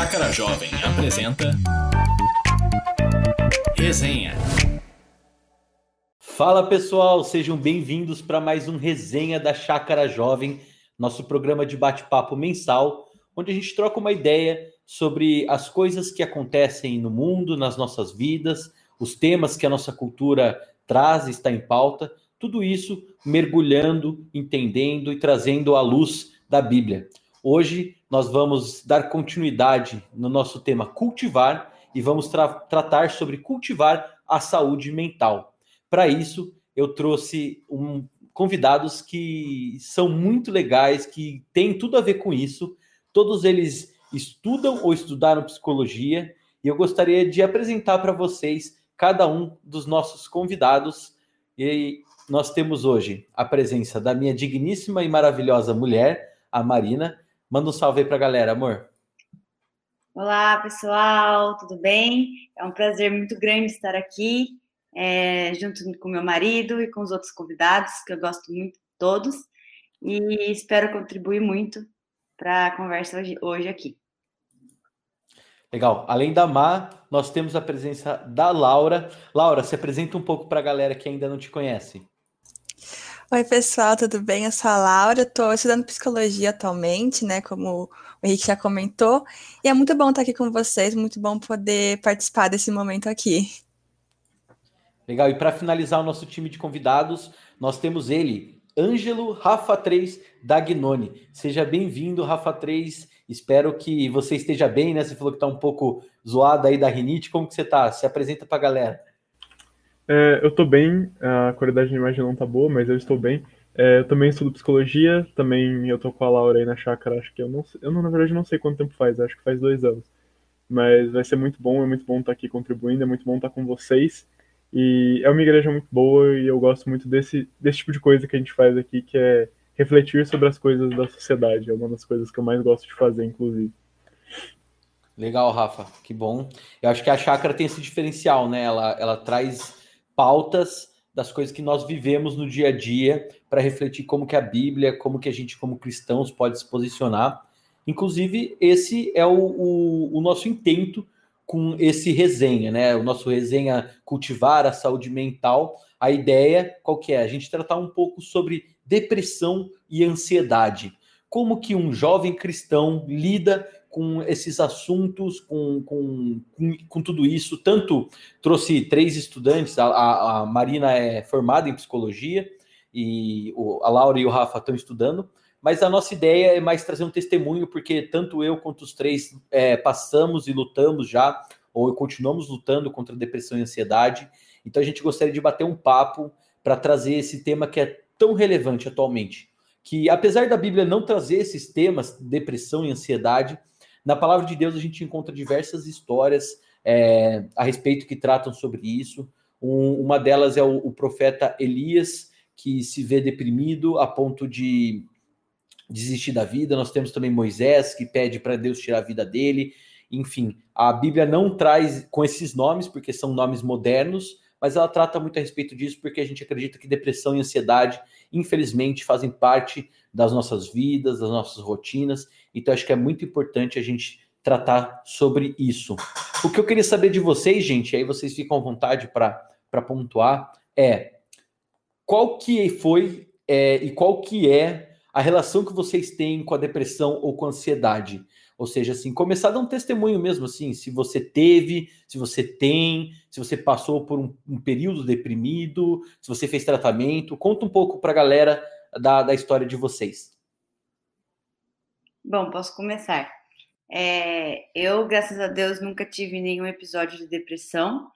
Chácara Jovem apresenta Resenha. Fala pessoal, sejam bem-vindos para mais um Resenha da Chácara Jovem, nosso programa de bate-papo mensal, onde a gente troca uma ideia sobre as coisas que acontecem no mundo, nas nossas vidas, os temas que a nossa cultura traz, está em pauta, tudo isso mergulhando, entendendo e trazendo à luz da Bíblia. Hoje nós vamos dar continuidade no nosso tema cultivar e vamos tra tratar sobre cultivar a saúde mental. Para isso, eu trouxe um, convidados que são muito legais, que têm tudo a ver com isso. Todos eles estudam ou estudaram psicologia e eu gostaria de apresentar para vocês cada um dos nossos convidados. E nós temos hoje a presença da minha digníssima e maravilhosa mulher, a Marina. Manda um salve aí para a galera, amor. Olá, pessoal, tudo bem? É um prazer muito grande estar aqui, é, junto com meu marido e com os outros convidados, que eu gosto muito todos, e espero contribuir muito para a conversa hoje, hoje aqui. Legal. Além da Má, nós temos a presença da Laura. Laura, se apresenta um pouco para a galera que ainda não te conhece. Oi, pessoal, tudo bem? Eu sou a Laura, estou estudando psicologia atualmente, né? Como o Henrique já comentou. E é muito bom estar aqui com vocês, muito bom poder participar desse momento aqui. Legal, e para finalizar o nosso time de convidados, nós temos ele, Ângelo Rafa 3 Dagnoni. Seja bem-vindo, Rafa 3. Espero que você esteja bem, né? Você falou que está um pouco zoado aí da rinite. Como que você está? Se apresenta para a galera. É, eu estou bem, a qualidade da imagem não está boa, mas eu estou bem. É, eu também estudo psicologia, também eu tô com a Laura aí na chácara, acho que eu não eu não, na verdade não sei quanto tempo faz, acho que faz dois anos. Mas vai ser muito bom, é muito bom estar aqui contribuindo, é muito bom estar com vocês. E é uma igreja muito boa e eu gosto muito desse, desse tipo de coisa que a gente faz aqui, que é refletir sobre as coisas da sociedade. É uma das coisas que eu mais gosto de fazer, inclusive. Legal, Rafa, que bom. Eu acho que a chácara tem esse diferencial, né? Ela, ela traz pautas das coisas que nós vivemos no dia a dia para refletir como que a Bíblia, como que a gente como cristãos pode se posicionar. Inclusive, esse é o, o, o nosso intento com esse resenha, né? O nosso resenha cultivar a saúde mental. A ideia qual que é? A gente tratar um pouco sobre depressão e ansiedade. Como que um jovem cristão lida com esses assuntos, com, com, com, com, tudo isso. Tanto trouxe três estudantes, a, a Marina é formada em psicologia, e o, a Laura e o Rafa estão estudando, mas a nossa ideia é mais trazer um testemunho, porque tanto eu quanto os três é, passamos e lutamos já, ou continuamos lutando contra depressão e ansiedade. Então a gente gostaria de bater um papo para trazer esse tema que é tão relevante atualmente. Que apesar da Bíblia não trazer esses temas, depressão e ansiedade, na palavra de Deus, a gente encontra diversas histórias é, a respeito que tratam sobre isso. Um, uma delas é o, o, profeta Elias, que se vê deprimido a ponto de desistir da vida. Nós temos também Moisés, que pede para Deus tirar a vida dele. Enfim, a Bíblia não traz com esses nomes, porque são nomes modernos, mas ela trata muito a respeito disso, porque a gente acredita que depressão e ansiedade, infelizmente, fazem parte das nossas vidas, das nossas rotinas. Então, acho que é muito importante a gente tratar sobre isso. O que eu queria saber de vocês, gente, aí vocês ficam à vontade para pontuar, é qual que foi é, e qual que é a relação que vocês têm com a depressão ou com a ansiedade. Ou seja, assim, começar a dar um testemunho mesmo, assim, se você teve, se você tem, se você passou por um, um período deprimido, se você fez tratamento. Conta um pouco para a galera da, da história de vocês. Bom, posso começar. É, eu, graças a Deus, nunca tive nenhum episódio de depressão,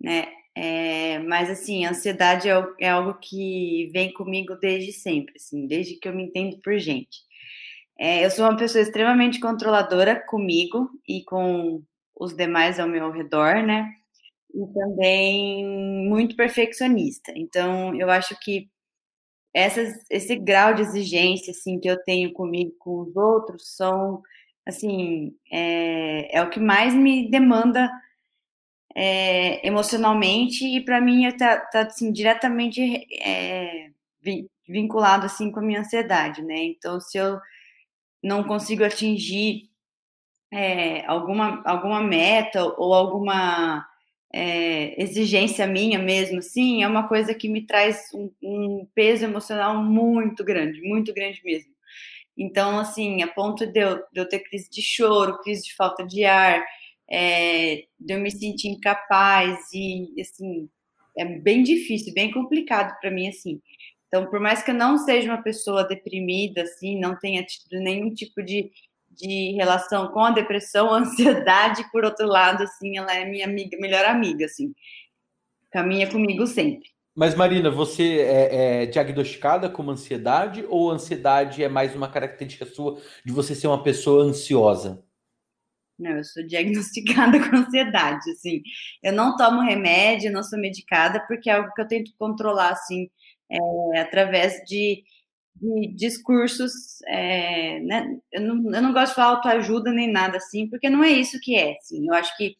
né? É, mas assim, a ansiedade é, é, algo que vem comigo desde sempre, assim, desde que eu me entendo por gente. É, eu sou uma pessoa extremamente controladora comigo e com os demais ao meu redor, né? E também muito perfeccionista. Então, eu acho que essas, esse grau de exigência assim que eu tenho comigo com os outros são assim é, é o que mais me demanda é, emocionalmente e para mim está tá, assim, diretamente é, vinculado assim com a minha ansiedade, né? Então se eu não consigo atingir é, alguma, alguma meta ou alguma é, exigência minha mesmo, sim, é uma coisa que me traz um, um, peso emocional muito grande, muito grande mesmo. Então, assim, a ponto de eu, de eu ter crise de choro, crise de falta de ar, é, de eu me sentir incapaz e, assim, é bem difícil, bem complicado para mim, assim. Então, por mais que eu não seja uma pessoa deprimida, assim, não tenha tido nenhum tipo de, de relação com a depressão, a ansiedade, por outro lado, assim, ela é minha amiga, melhor amiga, assim, caminha comigo sempre. Mas, Marina, você é, é, diagnosticada como ansiedade ou ansiedade é mais uma característica sua de você ser uma pessoa ansiosa? Não, eu sou diagnosticada com ansiedade, assim. Eu não tomo remédio, não sou medicada, porque é algo que eu tento controlar, assim, é, através de, de discursos, é, né? Eu não, eu não gosto de falar autoajuda nem nada assim, porque não é isso que é, assim. Eu acho que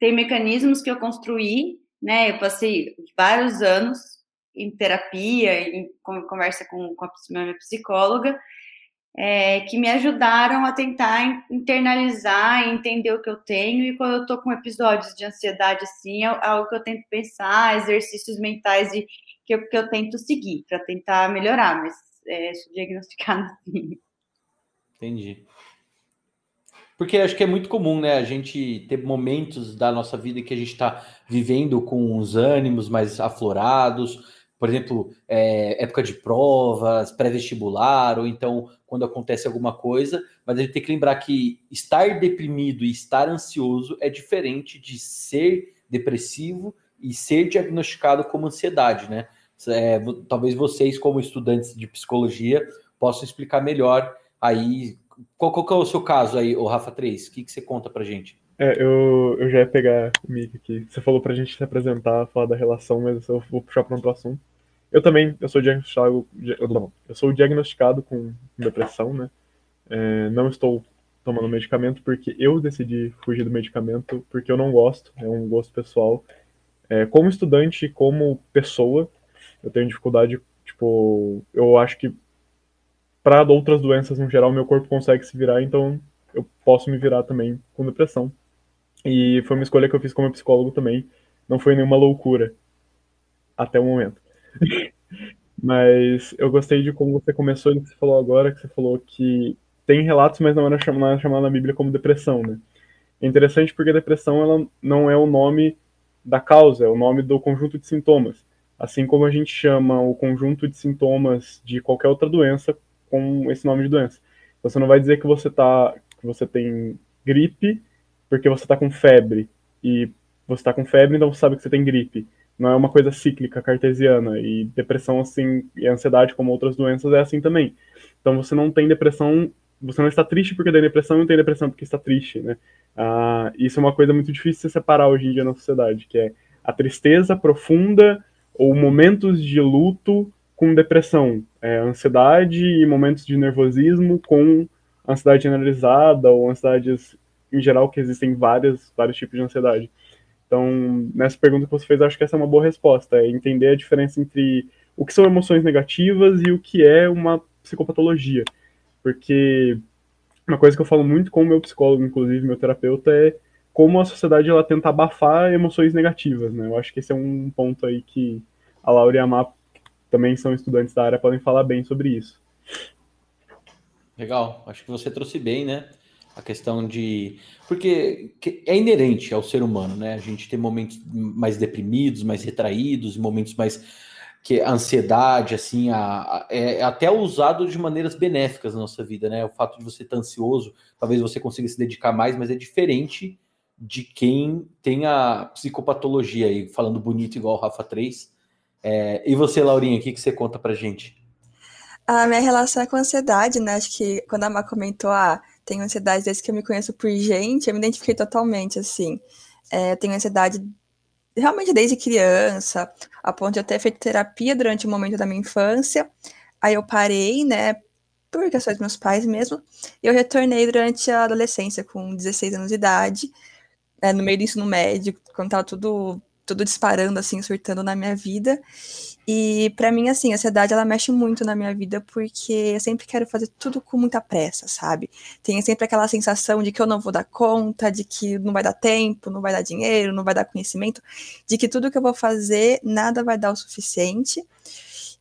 tem mecanismos que eu construí, né? Eu passei vários anos em terapia, em conversa com, com a minha psicóloga, é, que me ajudaram a tentar internalizar, entender o que eu tenho, e quando eu tô com episódios de ansiedade assim, é algo que eu tento pensar, exercícios mentais de, que, eu, que eu tento seguir para tentar melhorar, mas é, diagnosticada assim. Entendi. Porque acho que é muito comum, né? A gente ter momentos da nossa vida que a gente está vivendo com os ânimos mais aflorados, por exemplo, é, época de provas, pré-vestibular, ou então quando acontece alguma coisa, mas a gente tem que lembrar que estar deprimido e estar ansioso é diferente de ser depressivo e ser diagnosticado como ansiedade, né? É, talvez vocês, como estudantes de psicologia, possam explicar melhor aí. Qual, qual é o seu caso aí, o Rafa 3? O que, que você conta pra gente? É, eu, eu já ia pegar o mic aqui. Você falou pra gente se apresentar, falar da relação, mas eu vou puxar para outro assunto. Eu também, eu sou diagnosticado, eu sou diagnosticado com depressão, né? É, não estou tomando medicamento porque eu decidi fugir do medicamento porque eu não gosto, é um gosto pessoal. É, como estudante, como pessoa, eu tenho dificuldade, tipo, eu acho que para outras doenças no geral meu corpo consegue se virar, então eu posso me virar também com depressão. E foi uma escolha que eu fiz como psicólogo também, não foi nenhuma loucura até o momento. mas eu gostei de como você começou, que você falou agora, que você falou que tem relatos, mas não era chamada, na Bíblia como depressão, né? É interessante porque depressão ela não é o nome da causa, é o nome do conjunto de sintomas. Assim como a gente chama o conjunto de sintomas de qualquer outra doença com esse nome de doença. Você não vai dizer que você tá, que você tem gripe porque você está com febre e você está com febre, então você sabe que você tem gripe não é uma coisa cíclica, cartesiana. E depressão, assim, e ansiedade, como outras doenças, é assim também. Então você não tem depressão, você não está triste porque tem depressão, não tem depressão porque está triste, né? Ah, isso é uma coisa muito difícil de separar hoje em dia na sociedade, que é a tristeza profunda ou momentos de luto com depressão, é, ansiedade e momentos de nervosismo com ansiedade generalizada ou ansiedades em geral, que existem várias, vários tipos de ansiedade. Então, nessa pergunta que você fez, acho que essa é uma boa resposta, é entender a diferença entre o que são emoções negativas e o que é uma psicopatologia. Porque uma coisa que eu falo muito com o meu psicólogo, inclusive meu terapeuta, é como a sociedade ela tenta abafar emoções negativas, né? Eu acho que esse é um ponto aí que a Laura e a Má, que também são estudantes da área, podem falar bem sobre isso. Legal, acho que você trouxe bem, né? a questão de. Porque é inerente ao ser humano, né? A gente tem momentos mais deprimidos, mais retraídos, momentos mais. que a ansiedade, assim, a, é até usado de maneiras benéficas na nossa vida, né? O fato de você estar ansioso, talvez você consiga se dedicar mais, mas é diferente de quem tem a psicopatologia aí, falando bonito igual o Rafa 3. É, e você, Laurinha, o que, que você conta pra gente? A minha relação é com ansiedade, né? Acho que quando a Má comentou, ah, tenho ansiedade desde que eu me conheço por gente, eu me identifiquei totalmente, assim. É, tenho ansiedade realmente desde criança, a ponto de eu ter feito terapia durante o momento da minha infância. Aí eu parei, né, por questões dos meus pais mesmo, e eu retornei durante a adolescência, com 16 anos de idade, né, no meio do ensino médio, quando tava tudo tudo disparando, assim, surtando na minha vida. E para mim, assim, a ansiedade ela mexe muito na minha vida porque eu sempre quero fazer tudo com muita pressa, sabe? Tem sempre aquela sensação de que eu não vou dar conta, de que não vai dar tempo, não vai dar dinheiro, não vai dar conhecimento, de que tudo que eu vou fazer nada vai dar o suficiente.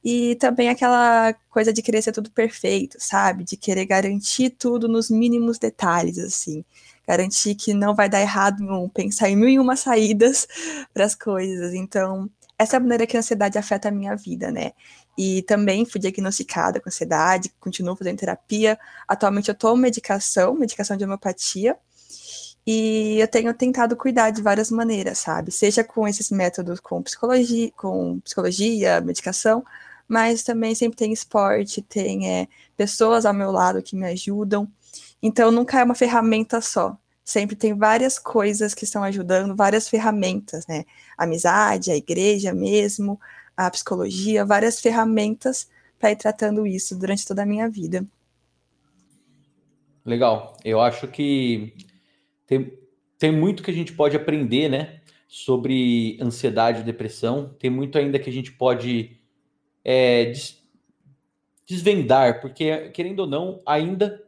E também aquela coisa de querer ser tudo perfeito, sabe? De querer garantir tudo nos mínimos detalhes, assim. Garantir que não vai dar errado, pensar em mil e uma saídas para as coisas. Então, essa é a maneira que a ansiedade afeta a minha vida, né? E também fui diagnosticada com ansiedade, continuo fazendo terapia. Atualmente eu tomo medicação, medicação de homeopatia, e eu tenho tentado cuidar de várias maneiras, sabe? Seja com esses métodos com psicologia, com psicologia, medicação, mas também sempre tem esporte, tem é, pessoas ao meu lado que me ajudam. Então nunca é uma ferramenta só sempre tem várias coisas que estão ajudando, várias ferramentas, né? A amizade, a igreja mesmo, a psicologia, várias ferramentas para ir tratando isso durante toda a minha vida. Legal. Eu acho que tem, tem muito que a gente pode aprender, né? Sobre ansiedade e depressão. Tem muito ainda que a gente pode é, des, desvendar, porque, querendo ou não, ainda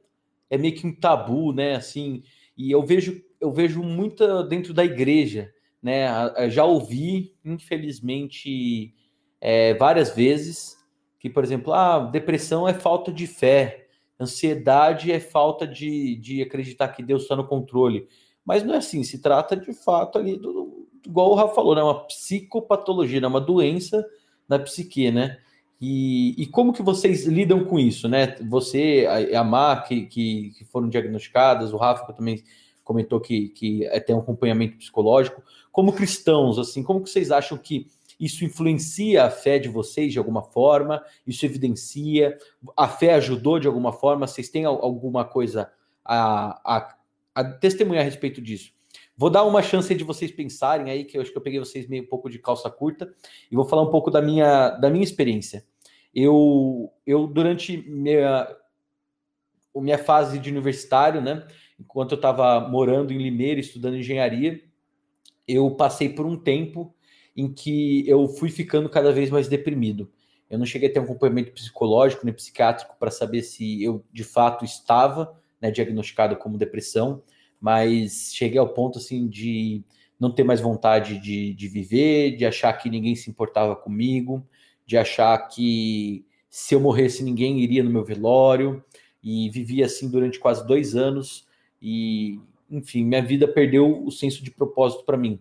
é meio que um tabu, né? Assim, e eu vejo, eu vejo muita dentro da igreja, né? Já ouvi, infelizmente, é, várias vezes que, por exemplo, ah, depressão é falta de fé, ansiedade é falta de, de acreditar que Deus está no controle. Mas não é assim, se trata de fato ali do, igual o Rafa falou, né? Uma psicopatologia, né? uma doença na psique, né? E, e, como que vocês lidam com isso, né? Você, a, a Má, que, que, que, foram diagnosticadas, o Rafa também comentou que, que é, tem um acompanhamento psicológico. Como cristãos, assim, como que vocês acham que isso influencia a fé de vocês de alguma forma? Isso evidencia? A fé ajudou de alguma forma? Vocês têm alguma coisa a, a, a testemunhar a respeito disso? Vou dar uma chance de vocês pensarem aí, que eu acho que eu peguei vocês meio um pouco de calça curta, e vou falar um pouco da minha, da minha experiência. Eu, eu durante minha, minha fase de universitário, né, enquanto eu estava morando em Limeira, estudando engenharia, eu passei por um tempo em que eu fui ficando cada vez mais deprimido. Eu não cheguei a ter um acompanhamento psicológico nem psiquiátrico para saber se eu de fato estava né, diagnosticado como depressão, mas cheguei ao ponto assim de não ter mais vontade de, de viver, de achar que ninguém se importava comigo, de achar que se eu morresse ninguém iria no meu velório e vivi assim durante quase dois anos e enfim minha vida perdeu o senso de propósito para mim.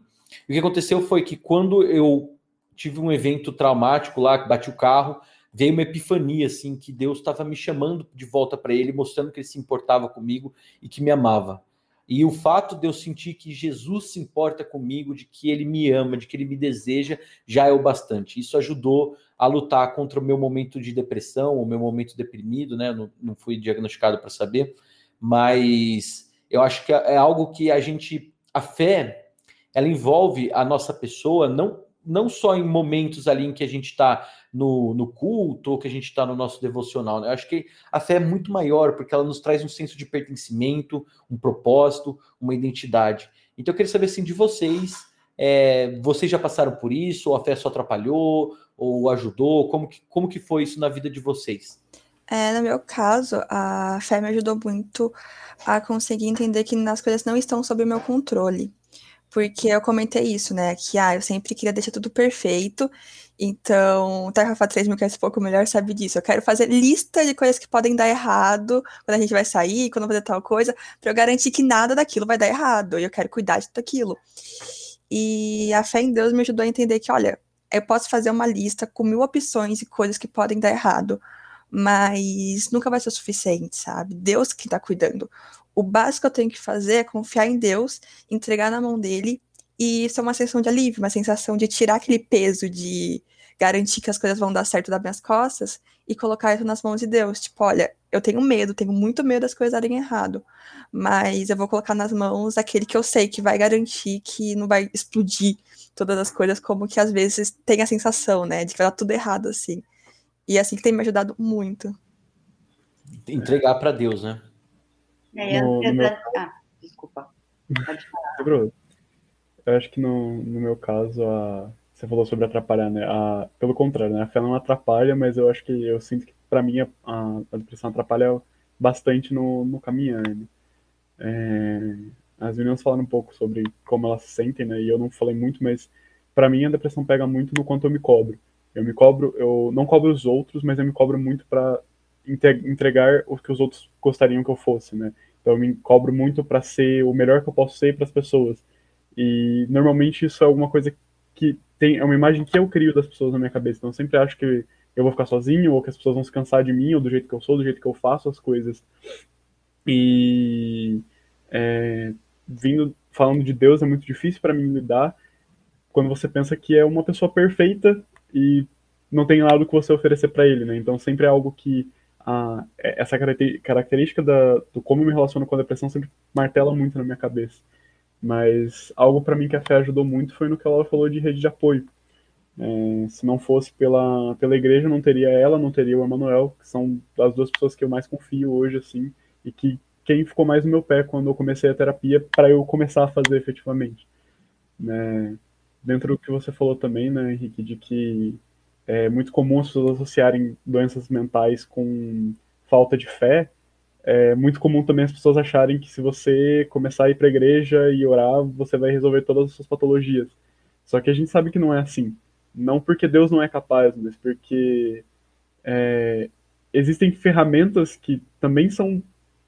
E o que aconteceu foi que quando eu tive um evento traumático lá, que bati o carro, veio uma epifania assim que Deus estava me chamando de volta para Ele, mostrando que Ele se importava comigo e que me amava. E o fato de eu sentir que Jesus se importa comigo, de que ele me ama, de que ele me deseja, já é o bastante. Isso ajudou a lutar contra o meu momento de depressão, o meu momento deprimido, né? Não, não fui diagnosticado para saber, mas eu acho que é algo que a gente, a fé, ela envolve a nossa pessoa, não, não só em momentos ali em que a gente está no, no culto ou que a gente está no nosso devocional. Né? Eu acho que a fé é muito maior, porque ela nos traz um senso de pertencimento, um propósito, uma identidade. Então eu queria saber assim de vocês. É, vocês já passaram por isso? Ou a fé só atrapalhou? Ou ajudou? Como que, como que foi isso na vida de vocês? É, no meu caso, a fé me ajudou muito a conseguir entender que as coisas não estão sob o meu controle. Porque eu comentei isso, né? Que ah, eu sempre queria deixar tudo perfeito então, o Tarefa 3 mil quer um pouco melhor sabe disso. Eu quero fazer lista de coisas que podem dar errado quando a gente vai sair, quando fazer tal coisa, para eu garantir que nada daquilo vai dar errado. E eu quero cuidar de tudo aquilo. E a fé em Deus me ajudou a entender que, olha, eu posso fazer uma lista com mil opções e coisas que podem dar errado, mas nunca vai ser o suficiente, sabe? Deus que está cuidando. O básico que eu tenho que fazer é confiar em Deus, entregar na mão dele e isso é uma sensação de alívio, uma sensação de tirar aquele peso de garantir que as coisas vão dar certo das minhas costas e colocar isso nas mãos de Deus. Tipo, olha, eu tenho medo, tenho muito medo das coisas darem errado, mas eu vou colocar nas mãos aquele que eu sei que vai garantir que não vai explodir todas as coisas, como que às vezes tem a sensação, né, de que vai dar tudo errado assim. E é assim que tem me ajudado muito. Entregar para Deus, né? É, no, no meu... Ah, desculpa. Pode falar. eu acho que no, no meu caso, a, você falou sobre atrapalhar, né? A, pelo contrário, né? A fé não atrapalha, mas eu acho que eu sinto que para mim a, a, depressão atrapalha bastante no, no caminhar, né? É, as meninas falaram um pouco sobre como elas se sentem, né? E eu não falei muito, mas para mim a depressão pega muito no quanto eu me cobro. Eu me cobro, eu não cobro os outros, mas eu me cobro muito para entregar o que os outros gostariam que eu fosse, né? Então eu me cobro muito para ser o melhor que eu posso ser para as pessoas. E normalmente isso é alguma coisa que tem é uma imagem que eu crio das pessoas na minha cabeça. Então eu sempre acho que eu vou ficar sozinho ou que as pessoas vão se cansar de mim ou do jeito que eu sou, do jeito que eu faço as coisas. E é, vindo falando de Deus é muito difícil para mim lidar quando você pensa que é uma pessoa perfeita e não tem nada que você oferecer para ele, né? Então sempre é algo que a, é, essa característica da, do como eu me relaciono com a depressão sempre martela muito na minha cabeça. Mas algo para mim que a fé ajudou muito foi no que ela falou de rede de apoio. É, se não fosse pela, pela igreja, não teria ela, não teria o Emanuel, que são as duas pessoas que eu mais confio hoje, assim, e que quem ficou mais no meu pé quando eu comecei a terapia para eu começar a fazer efetivamente. Né? Dentro do que você falou também, né, Henrique, de que é muito comum as pessoas associarem doenças mentais com falta de fé, é muito comum também as pessoas acharem que se você começar a ir para a igreja e orar, você vai resolver todas as suas patologias. Só que a gente sabe que não é assim. Não porque Deus não é capaz, mas porque é, existem ferramentas que também são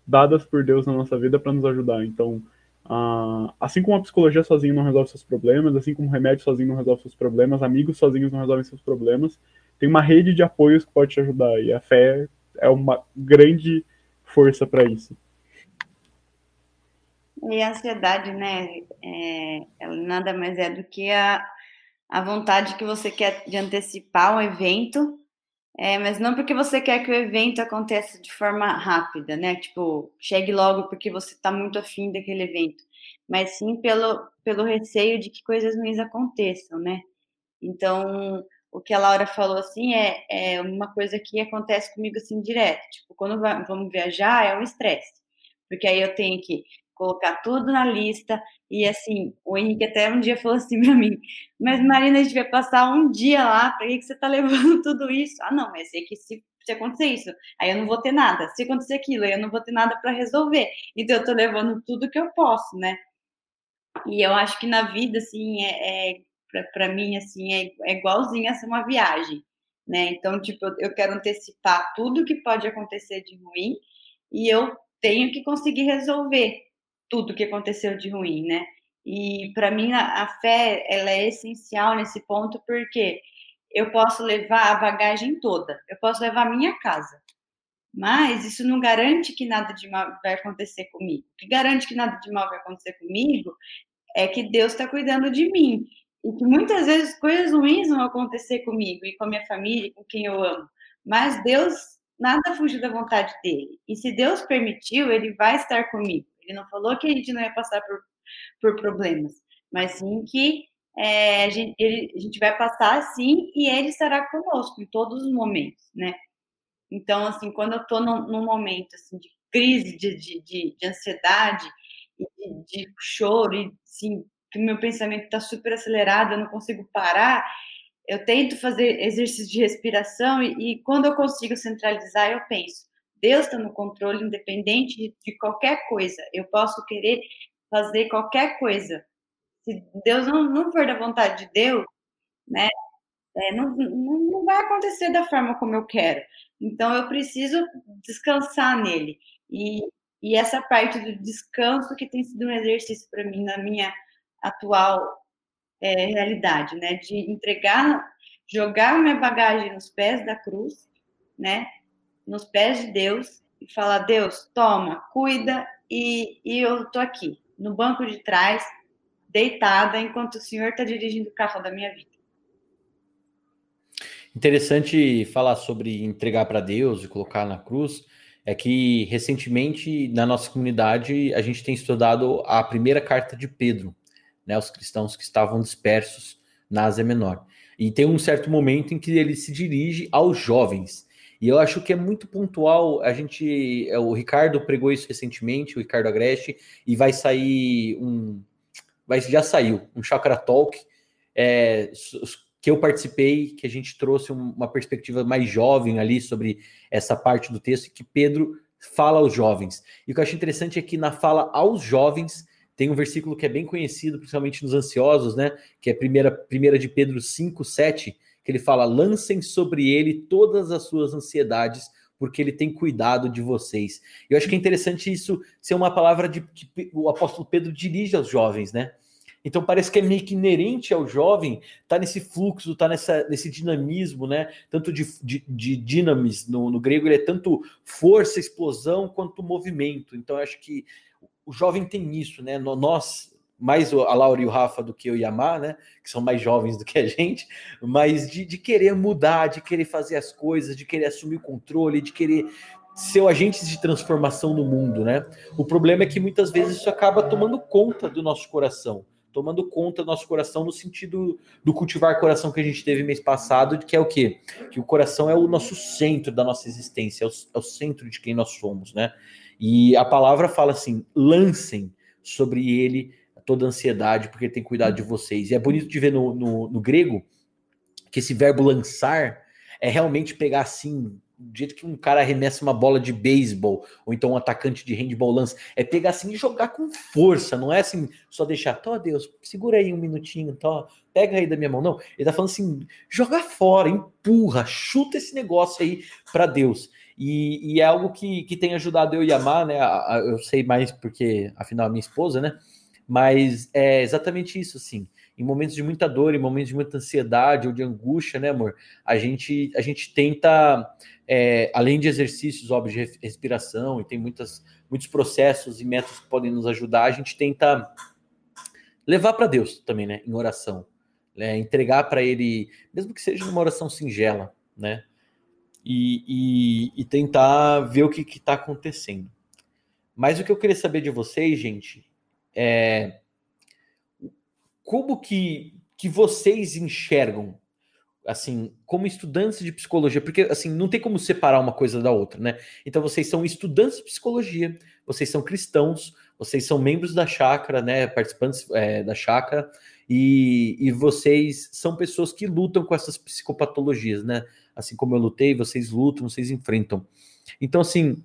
dadas por Deus na nossa vida para nos ajudar. Então, uh, assim como a psicologia sozinha não resolve seus problemas, assim como o remédio sozinho não resolve seus problemas, amigos sozinhos não resolvem seus problemas, tem uma rede de apoios que pode te ajudar. E a fé é uma grande força para isso. E a ansiedade, né? É, ela nada mais é do que a, a vontade que você quer de antecipar o evento, é, mas não porque você quer que o evento aconteça de forma rápida, né? Tipo, chegue logo porque você está muito afim daquele evento, mas sim pelo, pelo receio de que coisas ruins aconteçam, né? Então, o que a Laura falou assim é, é uma coisa que acontece comigo assim direto. Tipo, quando vamos viajar é um estresse, porque aí eu tenho que colocar tudo na lista e assim, o Henrique até um dia falou assim para mim, mas Marina, a gente vai passar um dia lá, para que, que você tá levando tudo isso? Ah, não, mas sei que se, se acontecer isso, aí eu não vou ter nada. Se acontecer aquilo, aí eu não vou ter nada para resolver. Então eu tô levando tudo que eu posso, né? E eu acho que na vida, assim, é, é para mim, assim, é, é igualzinho a ser uma viagem, né? Então, tipo, eu quero antecipar tudo que pode acontecer de ruim e eu tenho que conseguir resolver tudo que aconteceu de ruim, né? E para mim a, a, fé ela é essencial nesse ponto porque eu posso levar a bagagem toda, eu posso levar a minha casa, mas isso não garante que nada de mal vai acontecer comigo. O que garante que nada de mal vai acontecer comigo é que Deus está cuidando de mim e que muitas vezes coisas ruins vão acontecer comigo e com a minha família, com quem eu amo. Mas Deus, nada fugiu da vontade dele. E se Deus permitiu, ele vai estar comigo. Ele não falou que a gente não ia passar por, por problemas, mas sim que é, a, gente, ele, a gente vai passar sim e ele estará conosco em todos os momentos, né? Então, assim, quando eu estou num, num, momento assim, de crise, de, de, de, de ansiedade, de, de choro, e assim, que meu pensamento está super acelerado, eu não consigo parar, eu tento fazer exercício de respiração e, e quando eu consigo centralizar, eu penso, Deus está no controle, independente de, de, qualquer coisa. Eu posso querer fazer qualquer coisa. Se Deus não, não for da vontade de Deus, né, é, não, não, não vai acontecer da forma como eu quero. Então, eu preciso descansar nele. E, e essa parte do descanso que tem sido um exercício para mim na minha atual é, realidade, né? De entregar, jogar minha bagagem nos pés da cruz, né? Nos pés de Deus e falar: Deus, toma, cuida e, e eu tô aqui no banco de trás, deitada, enquanto o Senhor está dirigindo o carro da minha vida. Interessante falar sobre entregar para Deus e colocar na cruz. É que recentemente na nossa comunidade a gente tem estudado a primeira carta de Pedro né, os cristãos que estavam dispersos na Ásia Menor. E tem um certo momento em que ele se dirige aos jovens. E eu acho que é muito pontual. A gente, é, o Ricardo pregou isso recentemente, o Ricardo Agreste, e vai sair um, mas já saiu, um Chakra Talk, é, que eu participei, que a gente trouxe uma perspectiva mais jovem ali sobre essa parte do texto, que Pedro fala aos jovens. E o que eu acho interessante é que na fala aos jovens tem um versículo que é bem conhecido, principalmente nos ansiosos, né? Que é primeira, primeira de Pedro 5, 7, que ele fala: lancem sobre ele todas as suas ansiedades, porque ele tem cuidado de vocês. Eu acho que é interessante isso ser uma palavra de, que o apóstolo Pedro dirige aos jovens, né? Então parece que é meio que inerente ao jovem tá nesse fluxo, tá nessa, nesse dinamismo, né? Tanto de, de, de dinamis, no, no, grego ele é tanto força, explosão, quanto movimento. Então acho que o jovem tem isso, né? Nós, mais a Laura e o Rafa do que eu e a Mar, né? Que são mais jovens do que a gente, mas de, de querer mudar, de querer fazer as coisas, de querer assumir o controle, de querer ser agentes de transformação no mundo, né? O problema é que muitas vezes isso acaba tomando conta do nosso coração tomando conta do nosso coração no sentido do cultivar coração que a gente teve mês passado, que é o quê? Que o coração é o nosso centro da nossa existência, é o, é o centro de quem nós somos, né? E a palavra fala assim: lancem sobre ele toda a ansiedade, porque ele tem cuidado de vocês. E é bonito de ver no, no, no grego que esse verbo lançar é realmente pegar assim do jeito que um cara arremessa uma bola de beisebol, ou então um atacante de handball lança, é pegar assim e jogar com força, não é assim, só deixar, tó Deus, segura aí um minutinho, tó, pega aí da minha mão, não. Ele tá falando assim, joga fora, empurra, chuta esse negócio aí para Deus. E, e, é algo que, que tem ajudado eu e a Mar, né? Eu sei mais porque, afinal, a minha esposa, né? Mas é exatamente isso, assim em momentos de muita dor, em momentos de muita ansiedade ou de angústia, né, amor? A gente, a gente tenta, é, além de exercícios, óbvio, de respiração, e tem muitas, muitos processos e métodos que podem nos ajudar, a gente tenta levar para Deus também, né, em oração. Né, entregar para Ele, mesmo que seja uma oração singela, né? E, e, e tentar ver o que está acontecendo. Mas o que eu queria saber de vocês, gente, é como que, que vocês enxergam assim, como estudantes de psicologia, porque assim, não tem como separar uma coisa da outra, né? Então vocês são estudantes de psicologia, vocês são cristãos, vocês são membros da chácara, né? Participantes é, da chácara, e, e vocês são pessoas que lutam com essas psicopatologias, né? Assim como eu lutei, vocês lutam, vocês enfrentam. Então, assim,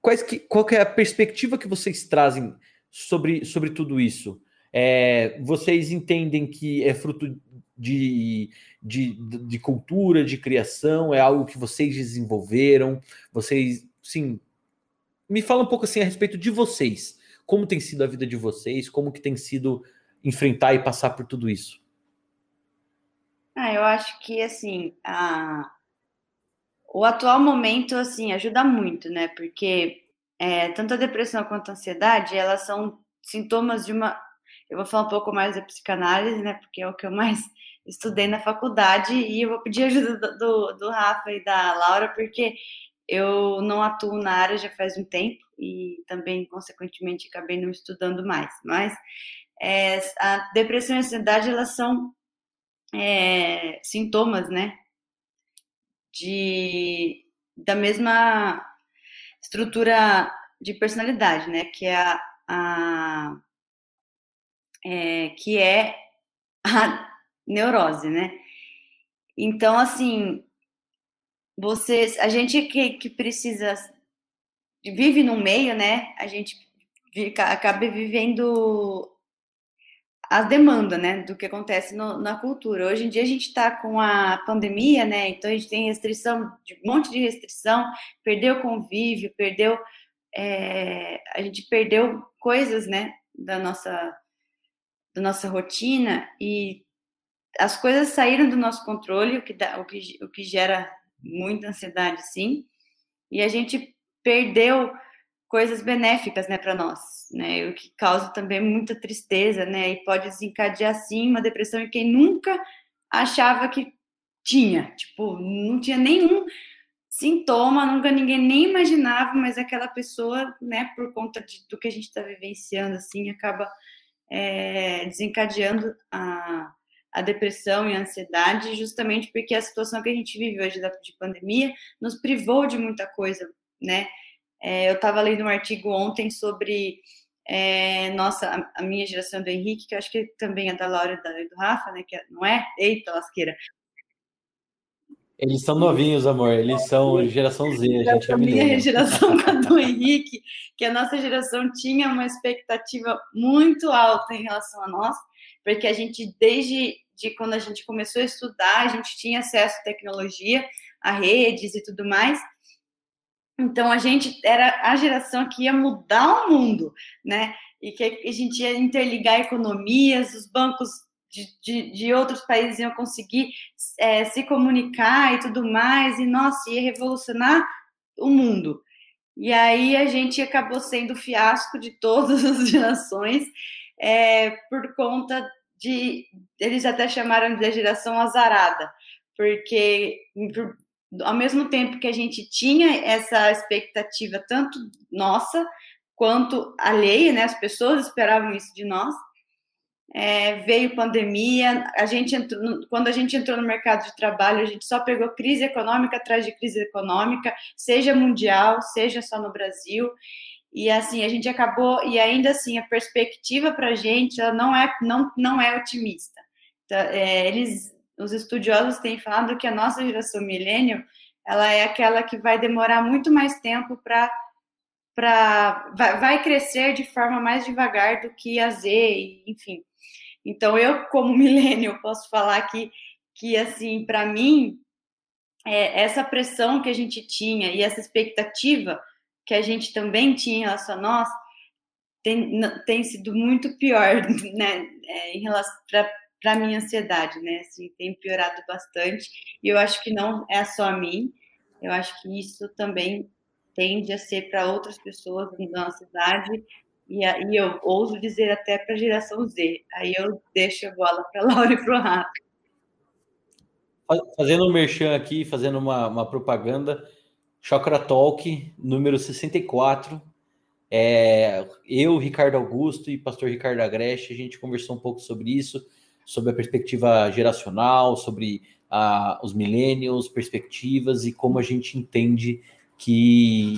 quais que, qual que é a perspectiva que vocês trazem sobre, sobre tudo isso? É, vocês entendem que é fruto de, de, de cultura, de criação, é algo que vocês desenvolveram? Vocês, sim, me fala um pouco assim a respeito de vocês. Como tem sido a vida de vocês? Como que tem sido enfrentar e passar por tudo isso? Ah, eu acho que assim, a... o atual momento assim ajuda muito, né? Porque é, tanto a depressão quanto a ansiedade, elas são sintomas de uma eu vou falar um pouco mais da psicanálise, né? Porque é o que eu mais estudei na faculdade e eu vou pedir ajuda do, do, do Rafa e da Laura, porque eu não atuo na área já faz um tempo e também, consequentemente, acabei não estudando mais. Mas é, a depressão e a ansiedade, elas são é, sintomas, né? De, da mesma estrutura de personalidade, né? Que é a, a é, que é a neurose, né? Então, assim, vocês, a gente que, que precisa vive no meio, né? A gente acaba vivendo a demanda, né, do que acontece no, na cultura. Hoje em dia a gente está com a pandemia, né? Então a gente tem restrição, um monte de restrição, perdeu o convívio, perdeu, é, a gente perdeu coisas, né, da nossa da nossa rotina e as coisas saíram do nosso controle, o que, dá, o que, o que gera muita ansiedade, sim, e a gente perdeu coisas benéficas, né, para nós, né, o que causa também muita tristeza, né, e pode desencadear, sim, uma depressão em quem nunca achava que tinha, tipo, não tinha nenhum sintoma, nunca ninguém nem imaginava, mas aquela pessoa, né, por conta de, do que a gente está vivenciando, assim, acaba é, desencadeando a, a depressão e a ansiedade, justamente porque a situação que a gente vive hoje de pandemia nos privou de muita coisa, né? É, eu estava lendo um artigo ontem sobre é, nossa, a, a, minha geração do Henrique, que eu acho que também é da Laura e do Rafa, né? Que é, não é? Eita, lasqueira. Eles são novinhos, amor. Eles são geração Z, a gente é minha geração do Henrique, que a nossa geração tinha uma expectativa muito alta em relação a nós, porque a gente, desde de quando a gente começou a estudar, a gente tinha acesso à tecnologia, a redes e tudo mais. Então a gente era a geração que ia mudar o mundo, né? E que a gente ia interligar economias, os bancos de, de, de outros países iam conseguir é, se comunicar e tudo mais, e nossa, ia revolucionar o mundo. E aí a gente acabou sendo o fiasco de todas as gerações é, por conta de. Eles até chamaram de geração azarada, porque ao mesmo tempo que a gente tinha essa expectativa, tanto nossa quanto alheia, né? As pessoas esperavam isso de nós. É, veio pandemia, a gente entrou, quando a gente entrou no mercado de trabalho, a gente só pegou crise econômica atrás de crise econômica, seja mundial, seja só no Brasil. E assim, a gente acabou, e ainda assim, a perspectiva para a gente ela não é, não, não é otimista. Então, é, eles os estudiosos têm falado que a nossa geração milênio ela é aquela que vai demorar muito mais tempo para para vai, crescer de forma mais devagar do que a Z, enfim. Então eu como milênio posso falar que que assim para mim é, essa pressão que a gente tinha e essa expectativa que a gente também tinha em relação a nós tem, tem sido muito pior, né, é, em relação minha ansiedade, né? Assim, tem piorado bastante. E eu acho que não é só a mim. Eu acho que isso também tende a ser para outras pessoas da nossa idade e, e eu ouso dizer até para a geração Z. Aí eu deixo a bola para Laura e para o Rafa. Fazendo um merchan aqui, fazendo uma, uma propaganda, Chakra Talk, número 64. É, eu, Ricardo Augusto e pastor Ricardo Agreste, a gente conversou um pouco sobre isso sobre a perspectiva geracional, sobre uh, os millennials, perspectivas e como a gente entende que,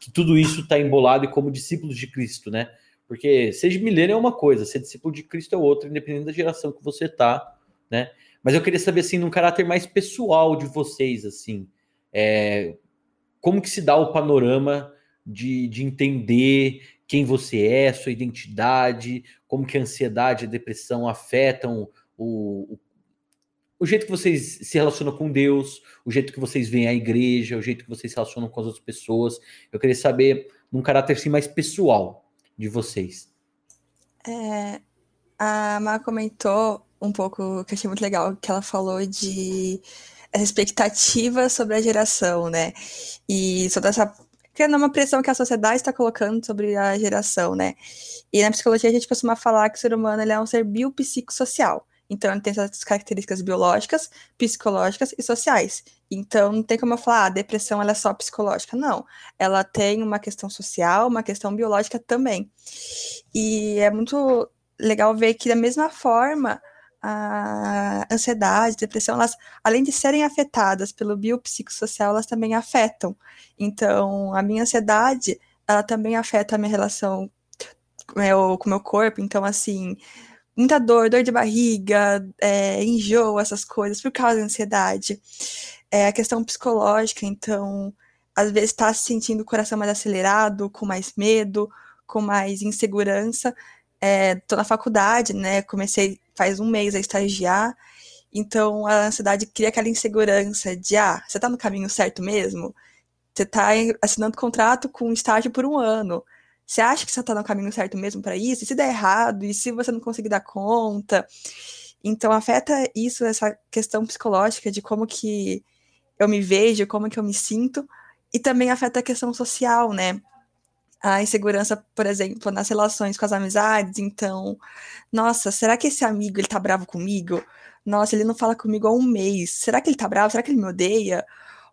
que tudo isso está embolado e como discípulos de Cristo, né? Porque seja milênio é uma coisa, ser discípulo de Cristo é outra, independente da geração que você tá, né? Mas eu queria saber, assim, num caráter mais pessoal de vocês, assim, é, como que se dá o panorama de, de entender quem você é, sua identidade, como que a ansiedade e a depressão afetam o, o, o, jeito que vocês se relacionam com Deus, o jeito que vocês veem a igreja, o jeito que vocês se relacionam com as outras pessoas. Eu queria saber, num caráter assim, mais pessoal de vocês. É, a Má comentou um pouco, que eu achei muito legal, que ela falou de expectativa sobre a geração, né? E sobre essa criando uma pressão que a sociedade está colocando sobre a geração, né? E na psicologia a gente costuma falar que o ser humano ele é um ser biopsicossocial. Então, ele tem essas características biológicas, psicológicas e sociais. Então, não tem como eu falar, ah, a depressão ela é só psicológica. Não. Ela tem uma questão social, uma questão biológica também. E é muito legal ver que, da mesma forma, a ansiedade, depressão, elas, além de serem afetadas pelo biopsicossocial, elas também afetam. Então, a minha ansiedade, ela também afeta a minha relação com o meu corpo. Então, assim, muita dor, dor de barriga, é, enjoo, essas coisas, por causa da ansiedade. É a questão psicológica, então, às vezes está se sentindo o coração mais acelerado, com mais medo, com mais insegurança. É, tô na faculdade, né? Comecei faz um mês a estagiar, então a ansiedade cria aquela insegurança de, ah, você tá no caminho certo mesmo? Você tá assinando contrato com um estágio por um ano. Você acha que você tá no caminho certo mesmo para isso? E se der errado? E se você não conseguir dar conta? Então afeta isso, essa questão psicológica de como que eu me vejo, como que eu me sinto, e também afeta a questão social, né? A insegurança, por exemplo, nas relações com as amizades. Então, nossa, será que esse amigo ele tá bravo comigo? Nossa, ele não fala comigo há um mês. Será que ele tá bravo? Será que ele me odeia?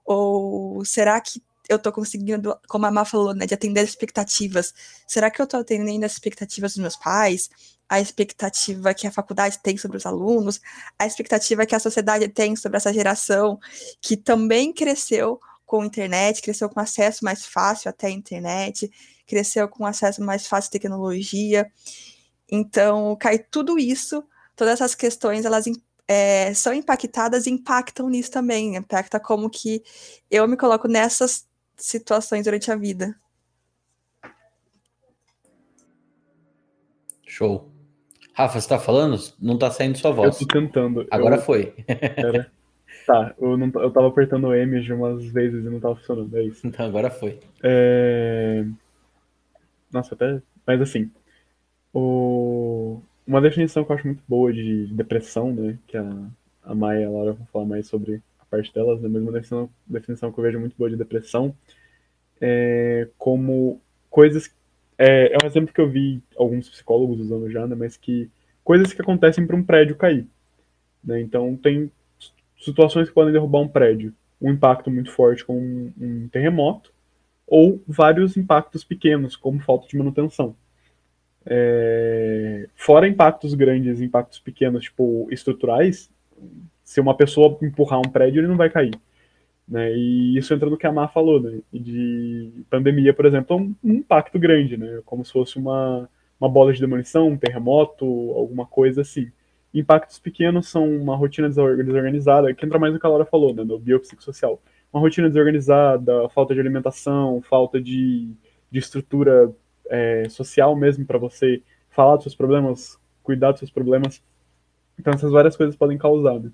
Ou será que eu tô conseguindo, como a Má falou, né, de atender as expectativas? Será que eu tô atendendo as expectativas dos meus pais? A expectativa que a faculdade tem sobre os alunos? A expectativa que a sociedade tem sobre essa geração que também cresceu com internet, cresceu com acesso mais fácil até a internet, cresceu com acesso mais fácil à tecnologia. Então, cai tudo isso, todas essas questões, elas é, são impactadas e impactam nisso também. Impacta como que eu me coloco nessas situações durante a vida. Show. Rafa, você está falando? Não está saindo sua voz. Eu tô tentando. Agora eu... foi. Era... Tá, eu, não, eu tava apertando o M de umas vezes e não tava funcionando, é isso. Então, agora foi. É... Nossa, até. Mas assim, o... uma definição que eu acho muito boa de depressão, né? Que a, a Maia e a Laura vão falar mais sobre a parte delas, né? Mas uma definição, definição que eu vejo muito boa de depressão é como coisas é, é um exemplo que eu vi alguns psicólogos usando já, né, mas que coisas que acontecem para um prédio cair. Né? Então, tem situações que podem derrubar um prédio. Um impacto muito forte com um, um terremoto, ou vários impactos pequenos, como falta de manutenção. É, fora impactos grandes, impactos pequenos, tipo estruturais, se uma pessoa empurrar um prédio, ele não vai cair. Né? E isso entra no que a Mar falou, né? de pandemia, por exemplo, é um, um, impacto grande, né? como se fosse uma, uma bola de demolição, um terremoto, alguma coisa assim. Impactos pequenos são uma rotina desorganizada, que entra mais no que a Laura falou, né? no biopsicossocial. Uma rotina desorganizada, falta de alimentação, falta de, de estrutura é, social mesmo para você falar dos seus problemas, cuidar dos seus problemas. Então essas várias coisas podem causar. Né?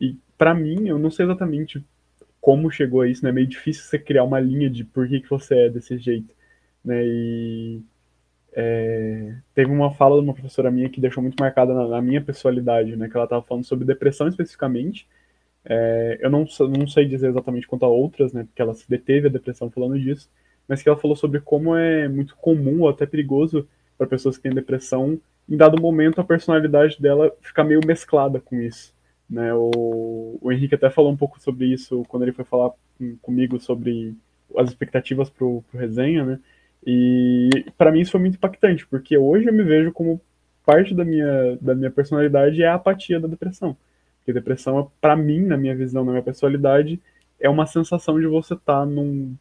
E para mim, eu não sei exatamente como chegou a isso, né? É meio difícil você criar uma linha de por que, que você é desse jeito, né? E é, teve uma fala de uma professora minha que deixou muito marcada na, na minha personalidade, né? Que ela estava falando sobre depressão especificamente. É, eu não, não sei dizer exatamente quanto a outras, né? Porque ela se deteve a depressão falando disso, mas que ela falou sobre como é muito comum ou até perigoso para pessoas que têm depressão, em dado momento a personalidade dela ficar meio mesclada com isso. Né? O, o Henrique até falou um pouco sobre isso quando ele foi falar com, comigo sobre as expectativas para o resenha, né? E para mim isso foi muito impactante, porque hoje eu me vejo como parte da minha, da minha personalidade é a apatia da depressão. Porque depressão, para mim, na minha visão, na minha personalidade, é uma sensação de você estar tá num,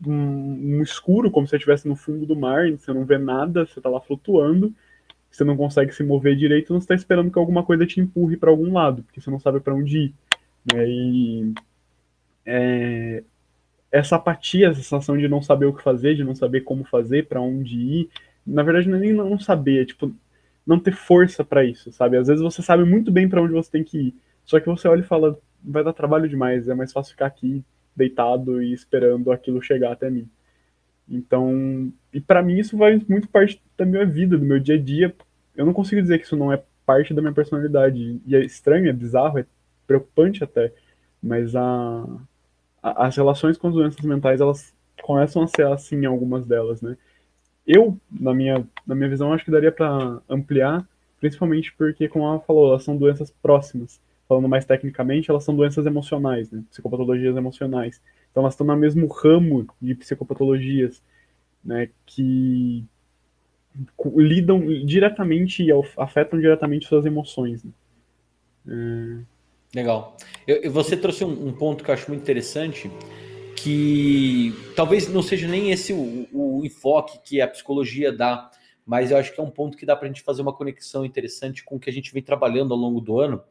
num, escuro, como se você estivesse no fundo do mar, você não vê nada, você está lá flutuando, você não consegue se mover direito, não está esperando que alguma coisa te empurre para algum lado, porque você não sabe para onde ir. Né? E é, essa apatia, essa sensação de não saber o que fazer, de não saber como fazer, para onde ir, na verdade não é nem não saber, é tipo não ter força para isso, sabe? Às vezes você sabe muito bem para onde você tem que ir, só que você olha e fala, vai dar trabalho demais, é mais fácil ficar aqui deitado e esperando aquilo chegar até mim. Então, e para mim isso vai muito parte da minha vida, do meu dia a dia. Eu não consigo dizer que isso não é parte da minha personalidade. E é estranho, é bizarro, é preocupante até. Mas a, as relações com as doenças mentais, elas começam a ser assim, algumas delas, né? Eu, na minha, na minha visão, acho que daria para ampliar, principalmente porque, como ela falou, elas são doenças próximas. Falando mais tecnicamente, elas são doenças emocionais, né? Psicopatologias emocionais. Então elas estão no mesmo ramo de psicopatologias, né, que lidam diretamente e afetam diretamente suas emoções. Né? É... Legal. Eu, você trouxe um, um, ponto que eu acho muito interessante, que talvez não seja nem esse o, o, enfoque que a psicologia dá, mas eu acho que é um ponto que dá para a gente fazer uma conexão interessante com o que a gente vem trabalhando ao longo do ano,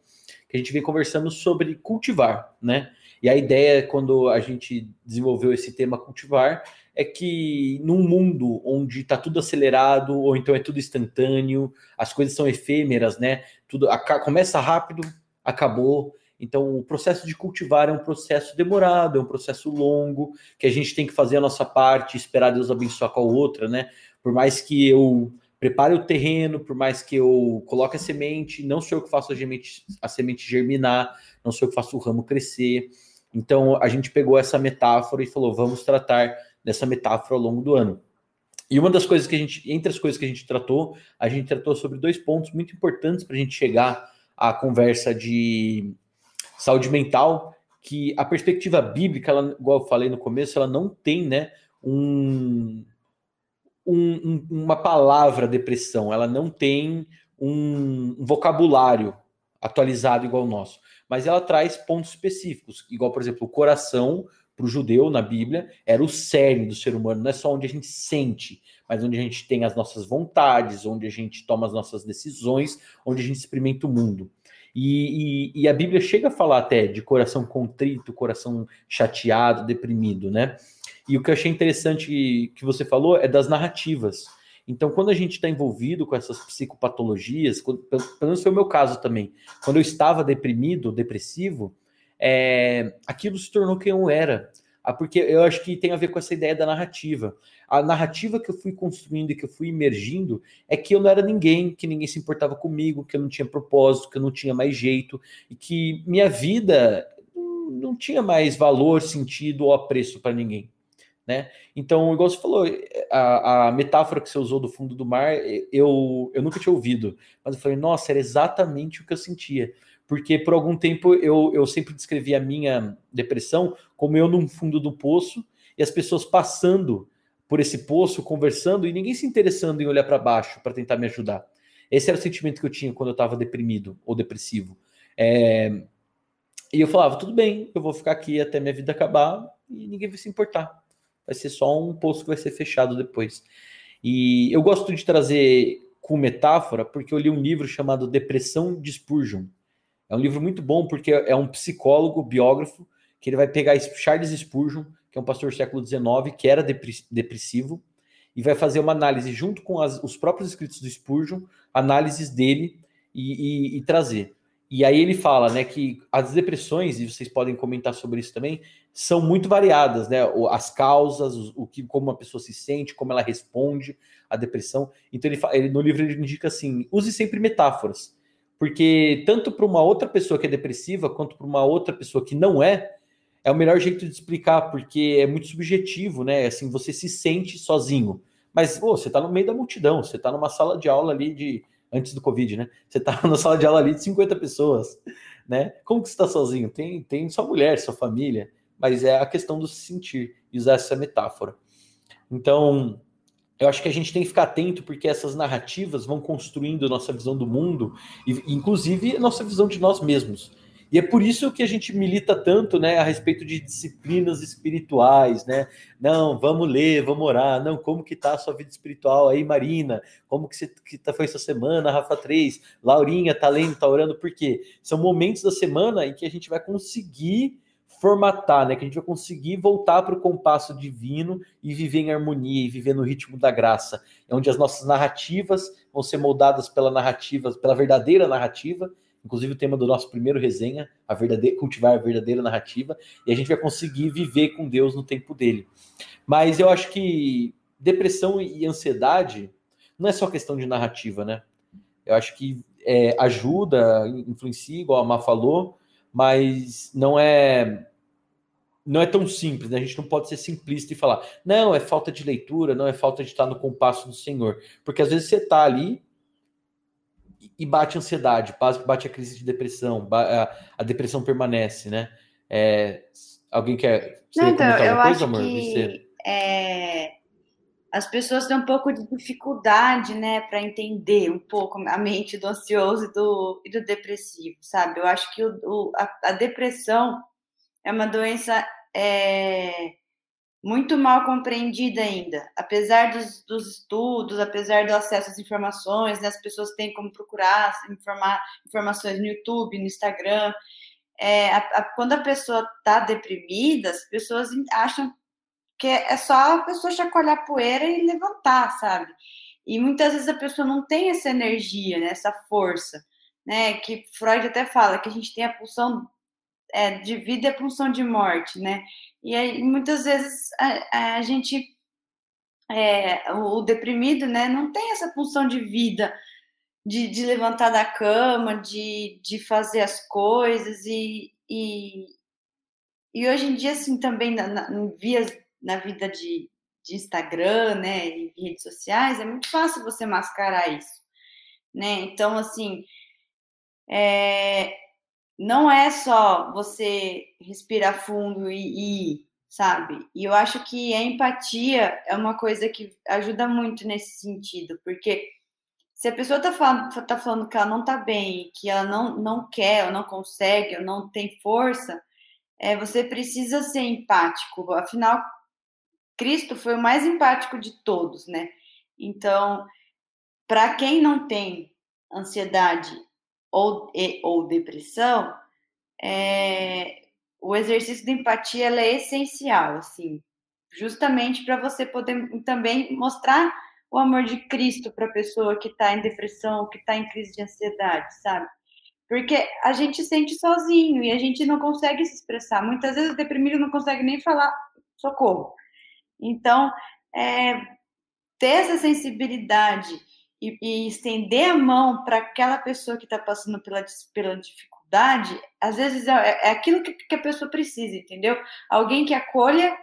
que a gente vem conversando sobre cultivar, né? E a ideia, quando a gente desenvolveu esse tema cultivar, é que num mundo onde está tudo acelerado, ou então é tudo instantâneo, as coisas são efêmeras, né? Tudo começa rápido, acabou. Então, o processo de cultivar é um processo demorado, é um processo longo, que a gente tem que fazer a nossa parte, esperar Deus abençoar com a outra, né? Por mais que eu prepare o terreno, por mais que eu coloque a semente, não sou eu que faço a semente, a semente germinar, não sou eu que faço o ramo crescer. Então a gente pegou essa metáfora e falou: vamos tratar dessa metáfora ao longo do ano. E uma das coisas que a gente, entre as coisas que a gente tratou, a gente tratou sobre dois pontos muito importantes para a gente chegar à conversa de saúde mental, que a perspectiva bíblica, ela, igual eu falei no começo, ela não tem, né, um, um, uma palavra depressão, ela não tem um, um vocabulário atualizado igual o nosso. Mas ela traz pontos específicos, igual, por exemplo, o coração para o judeu na Bíblia era o cerne do ser humano, não é só onde a gente sente, mas onde a gente tem as nossas vontades, onde a gente toma as nossas decisões, onde a gente experimenta o mundo. E, e, e, a Bíblia chega a falar até de coração contrito, coração chateado, deprimido, né? E o que eu achei interessante que você falou é das narrativas. Então, quando a gente está envolvido com essas psicopatologias, quando, pelo menos foi o meu caso também, quando eu estava deprimido, depressivo, é, aquilo se tornou quem eu era. Ah, porque eu acho que tem a ver com essa ideia da narrativa. A narrativa que eu fui construindo e que eu fui emergindo é que eu não era ninguém, que ninguém se importava comigo, que eu não tinha propósito, que eu não tinha mais jeito, e que minha vida não tinha mais valor, sentido ou apreço para ninguém. Né? Então, igual você falou, a, a, metáfora que você usou do fundo do mar, eu, eu nunca tinha ouvido, mas eu falei, nossa, era exatamente o que eu sentia porque por algum tempo eu, eu sempre descrevi a minha depressão como eu num fundo do poço e as pessoas passando por esse poço, conversando e ninguém se interessando em olhar para baixo para tentar me ajudar. Esse era o sentimento que eu tinha quando eu estava deprimido ou depressivo. É... E eu falava, tudo bem, eu vou ficar aqui até minha vida acabar e ninguém vai se importar. Vai ser só um poço que vai ser fechado depois. E eu gosto de trazer com metáfora porque eu li um livro chamado Depressão de Spurgeon é um livro muito bom porque é um psicólogo, biógrafo, que ele vai pegar Charles Spurgeon, que é um pastor do século XIX, que era depressivo, e vai fazer uma análise junto com as, os próprios escritos do Spurgeon, análises dele e, e, e, trazer. E aí ele fala, né, que as depressões, e vocês podem comentar sobre isso também, são muito variadas, né? As causas, o, que, como uma pessoa se sente, como ela responde à depressão. Então ele, ele no livro ele indica assim: use sempre metáforas. Porque tanto para uma outra pessoa que é depressiva, quanto para uma outra pessoa que não é, é o melhor jeito de explicar, porque é muito subjetivo, né? Assim, você se sente sozinho. Mas você está no meio da multidão, você está numa sala de aula ali de. Antes do Covid, né? Você está na sala de aula ali de 50 pessoas, né? Como que você está sozinho? Tem, tem sua mulher, sua família, mas é a questão do se sentir, usar essa metáfora. Então, eu acho que a gente tem que ficar atento porque essas narrativas vão construindo nossa visão do mundo e inclusive nossa visão de nós mesmos. E é por isso que a gente milita tanto, né, a respeito de disciplinas espirituais, né? Não, vamos ler, vamos orar. Não, como que tá a sua vida espiritual aí, Marina? Como que, você, que tá, foi essa semana, Rafa 3? Laurinha tá lendo, tá orando, por quê? São momentos da semana em que a gente vai conseguir formatar, né? Que a gente vai conseguir voltar para o compasso divino e viver em harmonia e viver no ritmo da graça, é onde as nossas narrativas vão ser moldadas pela narrativa, pela verdadeira narrativa, inclusive o tema do nosso primeiro resenha, a verdadeira, cultivar a verdadeira narrativa, e a gente vai conseguir viver com Deus no tempo dele. Mas eu acho que depressão e ansiedade não é só questão de narrativa, né? Eu acho que é, ajuda, influencia, igual a Má falou, mas não é não é tão simples, né? A gente não pode ser simplista e falar, não, é falta de leitura, não é falta de estar no compasso do Senhor. Porque às vezes você está ali e bate ansiedade, bate a crise de depressão, a, depressão permanece, né? É, alguém quer não, então, eu coisa, acho amor? Que, é, as pessoas têm um pouco de dificuldade, né, para entender um pouco a mente do ansioso e do, e do depressivo, sabe? Eu acho que o, o a, a, depressão é uma doença é, muito mal compreendida ainda. Apesar dos, dos, estudos, apesar do acesso às informações, né, as pessoas têm como procurar informar, informações no YouTube, no Instagram. É, a, a, quando a pessoa está deprimida, as pessoas acham que é só a pessoa chacoalhar poeira e levantar, sabe? E muitas vezes a pessoa não tem essa energia, né, essa força, né? Que Freud até fala que a gente tem a pulsão é, de vida e a pulsão de morte, né? E aí, muitas vezes a, a gente, é, o, o, deprimido, né, não tem essa pulsão de vida, de, de levantar da cama, de, de fazer as coisas e, e, e hoje em dia, assim, também na, na, via na vida de, de Instagram, né, e redes sociais, é muito fácil você mascarar isso, né? Então, assim, é, não é só você respirar fundo e ir, sabe? E eu acho que a empatia é uma coisa que ajuda muito nesse sentido, porque se a pessoa tá falando, tá falando que ela não tá bem, que ela não, não quer, ou não consegue, ou não tem força, é, você precisa ser empático. Afinal, Cristo foi o mais empático de todos, né? Então, para quem não tem ansiedade ou, e, ou depressão, é, o exercício de empatia é essencial, assim, justamente para você poder também mostrar o amor de Cristo para a pessoa que está em depressão, que está em crise de ansiedade, sabe? Porque a gente sente sozinho e a gente não consegue se expressar. Muitas vezes o deprimido não consegue nem falar socorro. Então, é, ter essa sensibilidade e, e estender a mão para aquela pessoa que está passando pela, pela dificuldade, às vezes é, é aquilo que, que a pessoa precisa, entendeu? Alguém que acolha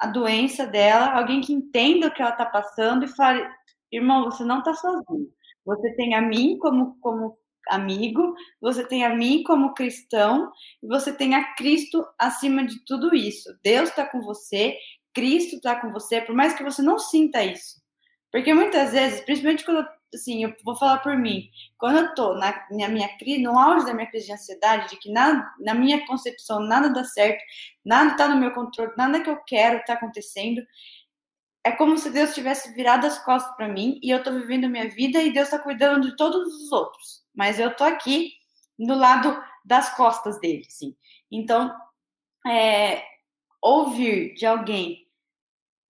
a doença dela, alguém que entenda o que ela está passando e fale, irmão, você não está sozinho. Você tem a mim como, como amigo, você tem a mim como cristão, e você tem a Cristo acima de tudo isso. Deus está com você, Cristo está com você, por mais que você não sinta isso. Porque muitas vezes, principalmente quando assim, eu vou falar por mim, quando eu tô na, na minha crise, no auge da minha crise de ansiedade, de que na minha concepção nada dá certo, nada tá no meu controle, nada que eu quero tá acontecendo, é como se Deus tivesse virado as costas para mim e eu tô vivendo a minha vida e Deus tá cuidando de todos os outros. Mas eu tô aqui do lado das costas dele, sim. Então, é, ouvir de alguém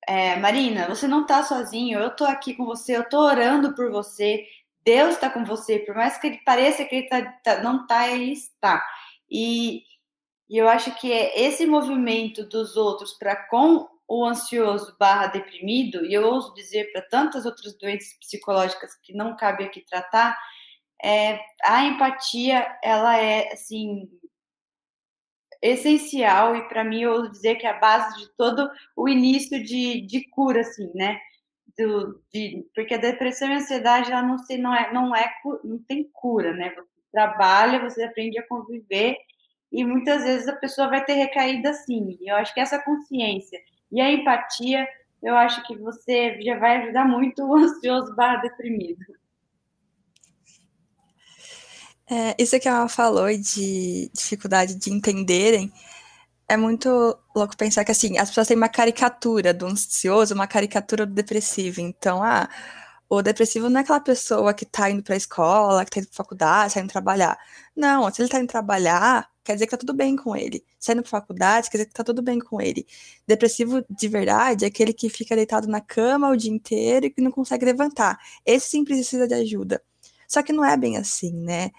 é, Marina, você não está sozinho, eu estou aqui com você, eu estou orando por você, Deus está com você, por mais que ele pareça que ele tá, tá, não está, ele está. E, e, eu acho que é esse movimento dos outros para com o ansioso barra deprimido, e eu ouso dizer para tantas outras doenças psicológicas que não cabe aqui tratar, é, a empatia, ela é, assim, essencial e para mim eu ouso dizer que é a base de todo o início de, de cura, assim, né? Do, de, porque a depressão e a ansiedade ela não, se, não, é, não, é, não tem cura, né? Você trabalha, você aprende a conviver e muitas vezes a pessoa vai ter recaída sim. E eu acho que essa consciência e a empatia, eu acho que você já vai ajudar muito o ansioso barra deprimido. É, isso que ela falou de dificuldade de entenderem, é muito louco pensar que assim, as pessoas têm uma caricatura do ansioso, uma caricatura do depressivo. Então, ah, o depressivo não é aquela pessoa que tá indo pra escola, que tá indo pra faculdade, tá indo trabalhar. Não, se ele tá indo trabalhar, quer dizer que tá tudo bem com ele. Se tá indo pra faculdade, quer dizer que tá tudo bem com ele. Depressivo de verdade é aquele que fica deitado na cama o dia inteiro e que não consegue levantar. Esse sim precisa de ajuda. Só que não é bem assim, né?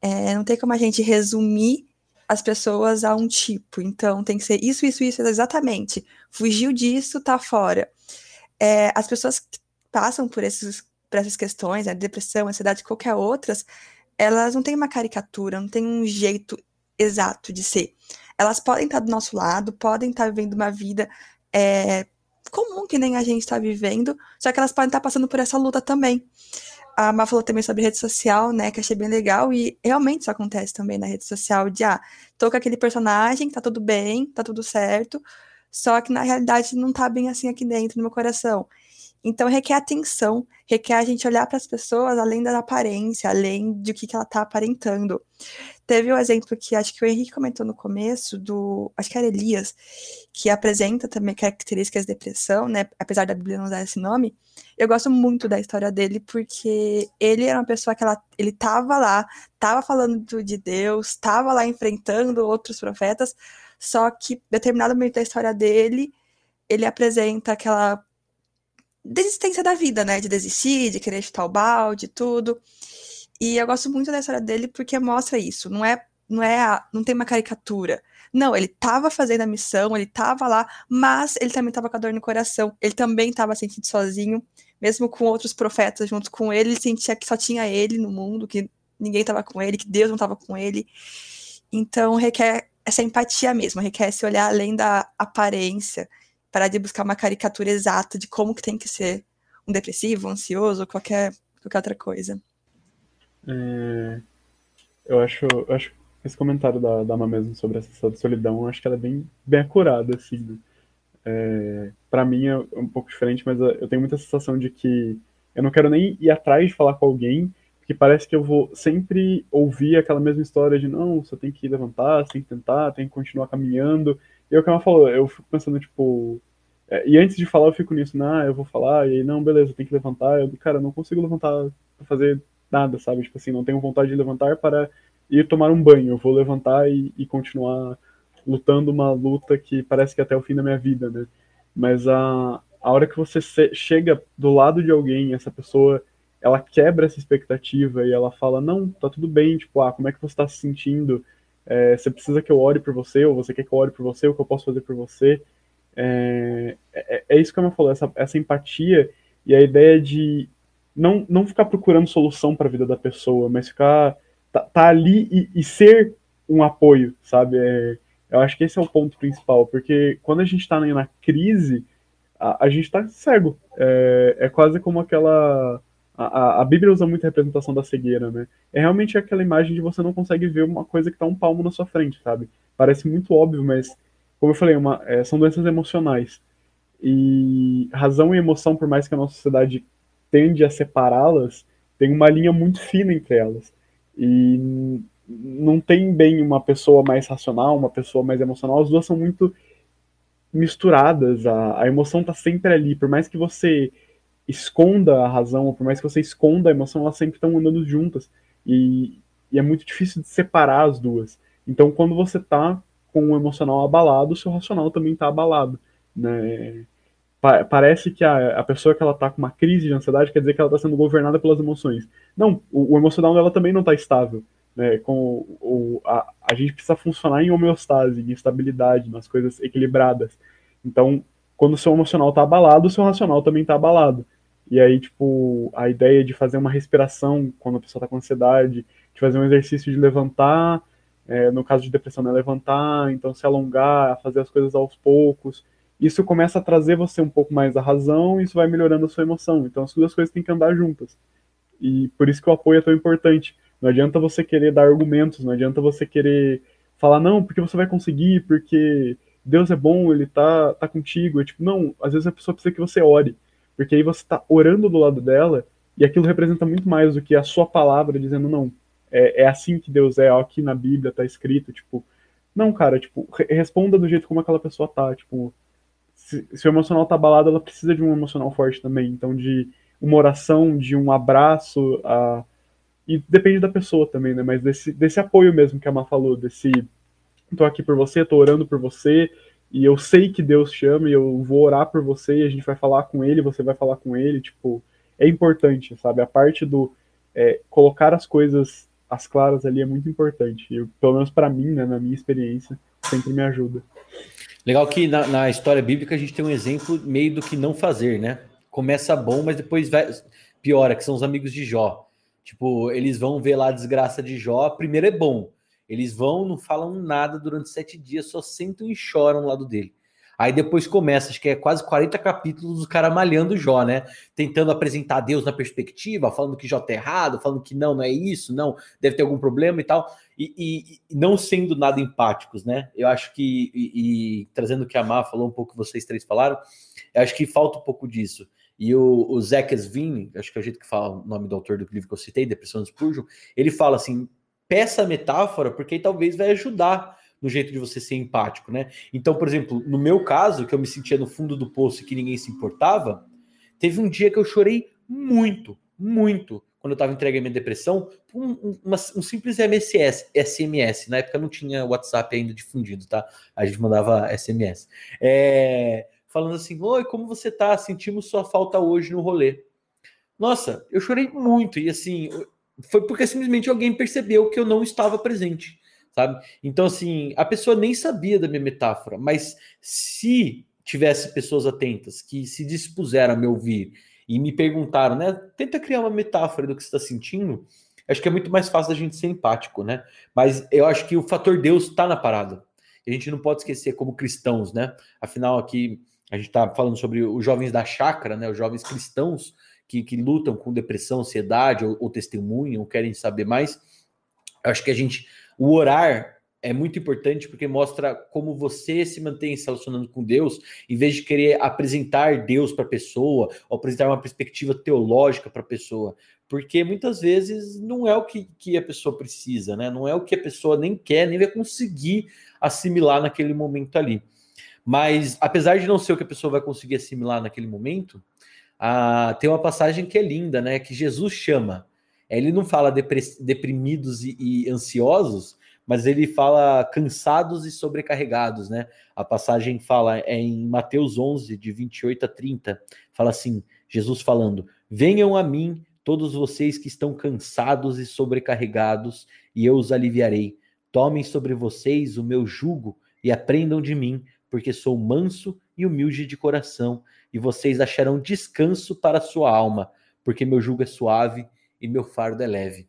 É, não tem como a gente resumir as pessoas a um tipo. Então, tem que ser isso, isso, isso, exatamente. Fugiu disso, tá fora. É, as pessoas que passam por, esses, por essas questões, né, depressão, ansiedade, qualquer outras, elas não têm uma caricatura, não têm um jeito exato de ser. Elas podem estar do nosso lado, podem estar vivendo uma vida é, comum que nem a gente está vivendo, só que elas podem estar passando por essa luta também a Má falou também sobre rede social, né? Que achei bem legal. E realmente isso acontece também na rede social, de ah, tô com aquele personagem, tá tudo bem, tá tudo certo. Só que na realidade não tá bem assim aqui dentro, no meu coração. Então requer atenção, requer a gente olhar para as pessoas além da aparência, além do que, que ela está aparentando. Teve o um exemplo que acho que o Henrique comentou no começo, do. Acho que era Elias, que apresenta também características de depressão, né? Apesar da Bíblia não dar esse nome. Eu gosto muito da história dele, porque ele era uma pessoa que ela, ele estava lá, estava falando de Deus, estava lá enfrentando outros profetas, só que determinado momento da história dele, ele apresenta aquela desistência da vida, né? De desistir, de querer chutar o balde, tudo. E eu gosto muito da história dele porque mostra isso. Não é, não é, a, não tem uma caricatura. Não, ele estava fazendo a missão, ele estava lá, mas ele também estava com a dor no coração. Ele também estava sentindo sozinho, mesmo com outros profetas junto com ele. Ele sentia que só tinha ele no mundo, que ninguém estava com ele, que Deus não estava com ele. Então requer essa empatia mesmo, requer se olhar além da aparência parar de buscar uma caricatura exata de como que tem que ser um depressivo, um ansioso, qualquer, qualquer outra coisa. É, eu acho, eu acho esse comentário da Dama mesmo sobre essa solidão, eu acho que ela é bem, bem acurada, assim. Né? É, para mim é um pouco diferente, mas eu tenho muita sensação de que eu não quero nem ir atrás de falar com alguém, Porque parece que eu vou sempre ouvir aquela mesma história de não, você tem que levantar, você tem que tentar, tem que continuar caminhando. E é o que ela falou, eu fico pensando, tipo. É, e antes de falar, eu fico nisso, não, eu vou falar, e aí, não, beleza, tem que levantar. Eu, cara, não consigo levantar pra fazer nada, sabe? Tipo assim, não tenho vontade de levantar para ir tomar um banho. Eu vou levantar e, e continuar lutando uma luta que parece que é até o fim da minha vida, né? Mas a, a hora que você chega do lado de alguém, essa pessoa, ela quebra essa expectativa e ela fala, não, tá tudo bem, tipo, ah, como é que você tá se sentindo? É, você precisa que eu ore por você, ou você quer que eu ore por você, o que eu posso fazer por você? É, é, é isso que eu falou, essa, essa empatia e a ideia de não, não ficar procurando solução para a vida da pessoa, mas ficar tá, tá ali e, e, ser um apoio, sabe? É, eu acho que esse é o ponto principal, porque quando a gente está na crise, a, a gente está cego. É, é, quase como aquela. A, a, Bíblia usa muito a representação da cegueira, né? É realmente aquela imagem de você não consegue ver uma coisa que está um palmo na sua frente, sabe? Parece muito óbvio, mas, como eu falei, uma, é, são doenças emocionais. E razão e emoção, por mais que a nossa sociedade tende a separá-las, tem uma linha muito fina entre elas. E não tem bem uma pessoa mais racional, uma pessoa mais emocional, as duas são muito misturadas, a, a emoção está sempre ali, por mais que você esconda a razão, por mais que você esconda a emoção, elas sempre estão andando juntas, e, e, é muito difícil de separar as duas. Então, quando você está com o emocional abalado, o seu racional também está abalado, né? Pa parece que a, a pessoa que ela está com uma crise de ansiedade quer dizer que ela está sendo governada pelas emoções. Não, o, o emocional dela também não está estável né, com o, a, a gente precisa funcionar em homeostase, em estabilidade, nas coisas equilibradas. Então, quando o seu emocional está abalado, o seu racional também está abalado. E aí, tipo, a ideia de fazer uma respiração quando a pessoa está com ansiedade, de fazer um exercício de levantar, é, no caso de depressão, né, levantar, então se alongar, fazer as coisas aos poucos. Isso começa a trazer você um pouco mais a razão e isso vai melhorando a sua emoção. Então as duas coisas têm que andar juntas. E por isso que o apoio é tão importante. Não adianta você querer dar argumentos, não adianta você querer falar, não, porque você vai conseguir, porque Deus é bom, ele tá, tá contigo. É tipo, não, às vezes a pessoa precisa que você ore, porque aí você tá orando do lado dela e aquilo representa muito mais do que a sua palavra dizendo, não, é, é assim que Deus é, ó, aqui na Bíblia tá escrito, tipo, não, cara, tipo, responda do jeito como aquela pessoa tá, tipo, se, se o emocional tá abalado, ela precisa de um emocional forte também, então de uma oração, de um abraço, a e depende da pessoa também, né? Mas desse, desse apoio mesmo que a Má falou, desse tô aqui por você, tô orando por você, e eu sei que Deus chama, e eu vou orar por você, e a gente vai falar com ele, você vai falar com ele, tipo, é importante, sabe? A parte do é, colocar as coisas as claras ali é muito importante. Pelo menos para mim, né, na minha experiência, sempre me ajuda. Legal que na, na, história bíblica a gente tem um exemplo meio do que não fazer, né? Começa bom, mas depois vai, piora, que são os amigos de Jó. Tipo, eles vão ver lá a desgraça de Jó. Primeiro é bom. Eles vão, não falam nada durante sete dias, só sentam e choram ao lado dele. Aí depois começa, acho que é quase 40 capítulos do cara malhando Jó, né? Tentando apresentar Deus na perspectiva, falando que Jó tá errado, falando que não, não é isso, não, deve ter algum problema e tal. E, e, e não sendo nada empáticos, né? Eu acho que, e, e trazendo o que a Má falou, um pouco que vocês três falaram, eu acho que falta um pouco disso. E o, o Zach Svin, acho que é o jeito que fala o nome do autor do livro que eu citei, Depressão de Spurgeon, ele fala assim: peça a metáfora, porque talvez vai ajudar no jeito de você ser empático, né? Então, por exemplo, no meu caso, que eu me sentia no fundo do poço e que ninguém se importava, teve um dia que eu chorei muito, muito, quando eu estava entregue a minha depressão, um, uma, um simples MSS, SMS. Na época não tinha WhatsApp ainda difundido, tá? A gente mandava SMS. É falando assim: Oi, como você tá? Sentimos sua falta hoje no rolê. Nossa, eu chorei muito e assim, foi porque simplesmente alguém percebeu que eu não estava presente, sabe? Então, assim, a pessoa nem sabia da minha metáfora, mas se tivesse pessoas atentas que se dispuseram a me ouvir e me perguntaram, né? Tenta criar uma metáfora do que você está sentindo. Acho que é muito mais fácil da gente ser empático, né? Mas eu acho que o fator Deus está na parada. A gente não pode esquecer como cristãos, né? Afinal, aqui a gente está falando sobre os jovens da chácara, né, os jovens cristãos que, que lutam com depressão, ansiedade ou, ou testemunham, ou querem saber mais. Eu acho que a gente, o orar é muito importante porque mostra como você se mantém se relacionando com Deus, em vez de querer apresentar Deus para a pessoa, ou apresentar uma perspectiva teológica para a pessoa. Porque muitas vezes não é o que, que a pessoa precisa, né? Não é o que a pessoa nem quer, nem vai conseguir assimilar naquele momento ali. Mas, apesar de não ser o que a pessoa vai conseguir assimilar naquele momento, ah, tem uma passagem que é linda, né? Que Jesus chama. Ele não fala deprimidos e, e ansiosos, mas ele fala cansados e sobrecarregados, né? A passagem fala é em Mateus 11, de 28 a 30, fala assim: Jesus falando: Venham a mim, todos vocês que estão cansados e sobrecarregados, e eu os aliviarei. Tomem sobre vocês o meu jugo e aprendam de mim, porque sou manso e humilde de coração, e vocês acharão descanso para sua alma, porque meu jugo é suave e meu fardo é leve.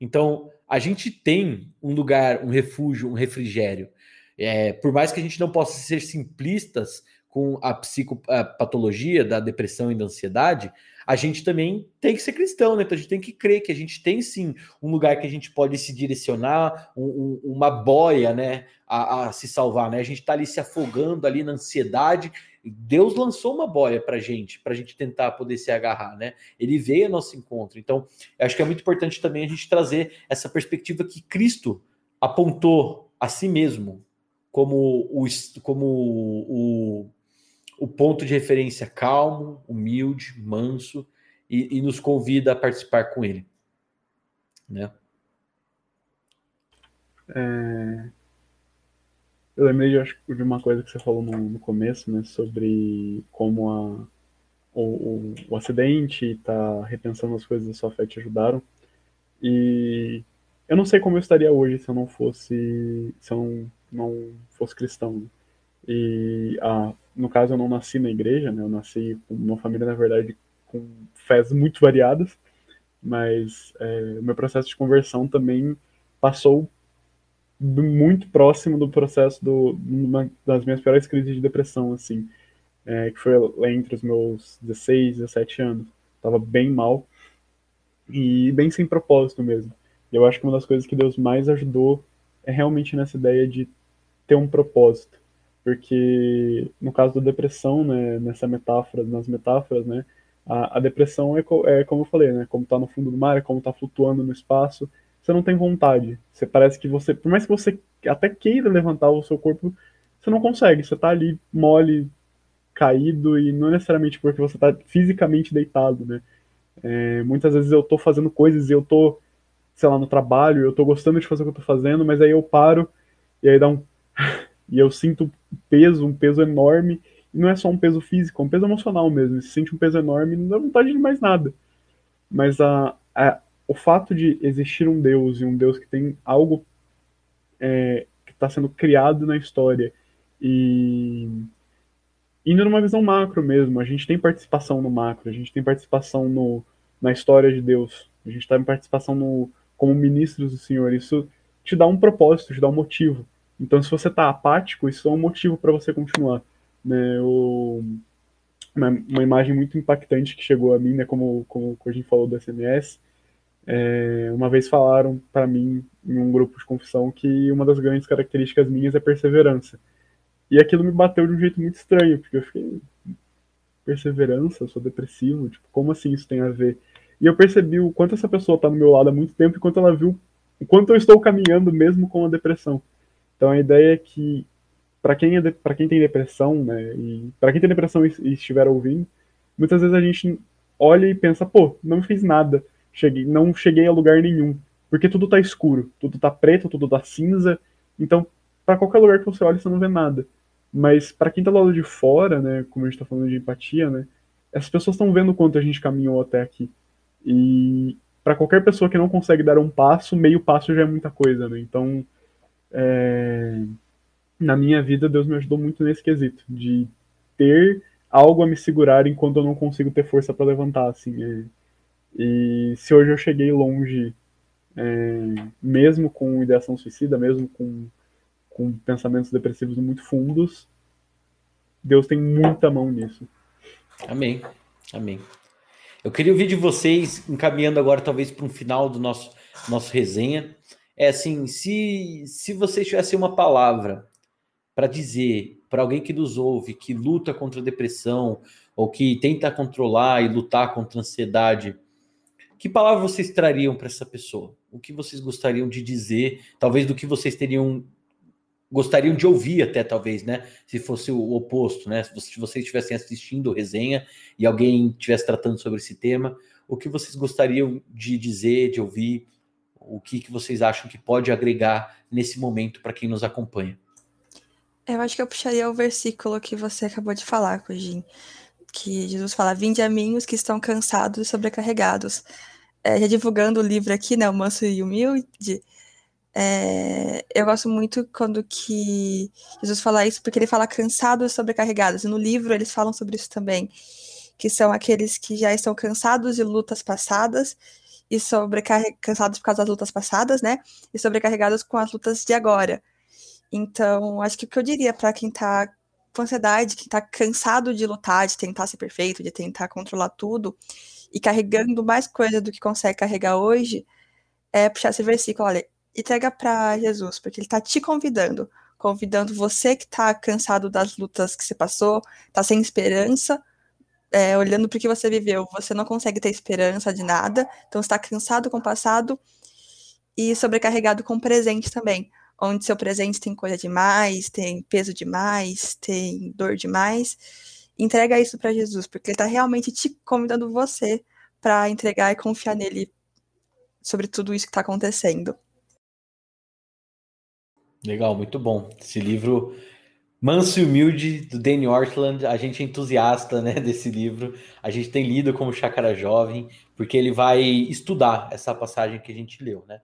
Então, a gente tem um lugar, um refúgio, um refrigério. É, por mais que a gente não possa ser simplistas com a psicopatologia da depressão e da ansiedade, a gente também tem que ser cristão, né? Então a gente tem que crer que a gente tem sim um lugar que a gente pode se direcionar, um, um, uma boia, né? A, a, se salvar, né? A gente está ali se afogando ali na ansiedade Deus lançou uma boia para gente, para a gente tentar poder se agarrar, né? Ele veio ao nosso encontro. Então, acho que é muito importante também a gente trazer essa perspectiva que Cristo apontou a si mesmo como o, como o, o ponto de referência calmo, humilde, manso e, e nos convida a participar com ele, né? É, eu lembrei de, acho, de uma coisa que você falou no, no começo, né, sobre como a, o, o, o acidente e tá repensando as coisas da sua fé te ajudaram. E eu não sei como eu estaria hoje se eu não fosse se eu não, não fosse cristão. Né? E ah, no caso eu não nasci na igreja, né? Eu nasci com uma família na verdade com fés muito variadas, mas é, o meu processo de conversão também passou muito próximo do processo do, uma das minhas piores crises de depressão, assim, é, que foi entre os meus 16, 17 anos. Tava bem mal e bem sem propósito mesmo. E eu acho que uma das coisas que Deus mais ajudou é realmente nessa ideia de ter um propósito. Porque no caso da depressão, né, nessa metáfora, nas metáforas, né, a, a depressão é, é, como eu falei, né, como tá no fundo do mar, é como tá flutuando no espaço, você não tem vontade. Você parece que você, por mais que você até queira levantar o seu corpo, você não consegue. Você tá ali mole, caído e não necessariamente porque você tá fisicamente deitado, né? É, muitas vezes eu tô fazendo coisas e eu tô, sei lá, no trabalho, eu tô gostando de fazer o que eu tô fazendo, mas aí eu paro e aí dá um e eu sinto peso, um peso enorme, e não é só um peso físico, é um peso emocional mesmo. Você sente um peso enorme e não dá vontade de mais nada. Mas a, a, o fato de existir um Deus e um Deus que tem algo é, que está sendo criado na história e indo numa visão macro mesmo, a gente tem participação no macro, a gente tem participação no, na história de Deus, a gente tem participação no, como ministros do Senhor, isso te dá um propósito, te dá um motivo. Então, se você está apático, isso é um motivo para você continuar. Né? O, uma, uma, imagem muito impactante que chegou a mim, né, como, como a gente falou do SMS, é, uma vez falaram para mim, em um grupo de confissão, que uma das grandes características minhas é perseverança. E aquilo me bateu de um jeito muito estranho, porque eu fiquei. Perseverança, eu sou depressivo, tipo, como assim isso tem a ver? E eu percebi o quanto essa pessoa está no meu lado há muito tempo e quanto ela viu o quanto eu estou caminhando mesmo com a depressão. Então a ideia é que para quem é para quem tem depressão, né, e para quem tem depressão e, e estiver ouvindo, muitas vezes a gente olha e pensa, pô, não fiz nada cheguei, não cheguei a lugar nenhum. Porque tudo tá escuro, tudo tá preto, tudo tá cinza. Então, para qualquer lugar que você olhe, você não vê nada. Mas para quem tá do lado de fora, né, como a gente tá falando de empatia, né, essas pessoas estão vendo quanto a gente caminhou até aqui. E para qualquer pessoa que não consegue dar um passo, meio passo já é muita coisa, né? Então, é... na minha vida, Deus me ajudou muito nesse quesito, de ter algo a me segurar enquanto eu não consigo ter força para levantar, assim. É e se hoje eu cheguei longe, é, mesmo com ideação suicida, mesmo com, com pensamentos depressivos muito fundos, Deus tem muita mão nisso. Amém. Amém. Eu queria ouvir de vocês, encaminhando agora talvez para um final do nosso, nosso resenha. é assim: se, se vocês tivessem uma palavra para dizer para alguém que nos ouve, que luta contra a depressão, ou que tenta controlar e lutar contra a ansiedade, que palavra vocês trariam para essa pessoa? O que vocês gostariam de dizer? Talvez do que vocês teriam gostariam de ouvir até talvez, né? Se fosse o oposto, né? Se vocês estivessem assistindo resenha e alguém estivesse tratando sobre esse tema, o que vocês gostariam de dizer, de ouvir? O que, que vocês acham que pode agregar nesse momento para quem nos acompanha? Eu acho que eu puxaria o versículo que você acabou de falar, Cugin, que Jesus fala: Vinde a mim os que estão cansados e sobrecarregados. É, já divulgando o livro aqui, né, o Manso e Humilde, é, eu gosto muito quando que Jesus fala isso, porque ele fala cansados e sobrecarregados, e no livro eles falam sobre isso também, que são aqueles que já estão cansados de lutas passadas e sobrecarregados cansados por causa das lutas passadas, né, e sobrecarregados com as lutas de agora. Então, acho que o que eu diria para quem está com ansiedade, quem está cansado de lutar, de tentar ser perfeito, de tentar controlar tudo, e carregando mais coisa do que consegue carregar hoje, é puxar esse versículo, olha, entrega para Jesus, porque ele está te convidando, convidando você que está cansado das lutas que você passou, está sem esperança, é, olhando para o que você viveu, você não consegue ter esperança de nada, então está cansado com o passado e sobrecarregado com o presente também onde seu presente tem coisa demais, tem peso demais, tem dor demais. Entrega isso para Jesus, porque ele está realmente te convidando você para entregar e confiar nele sobre tudo isso que está acontecendo. Legal, muito bom. Esse livro Manso e Humilde, do Danny Ortland, a gente é entusiasta né, desse livro. A gente tem lido como Chácara Jovem, porque ele vai estudar essa passagem que a gente leu, né?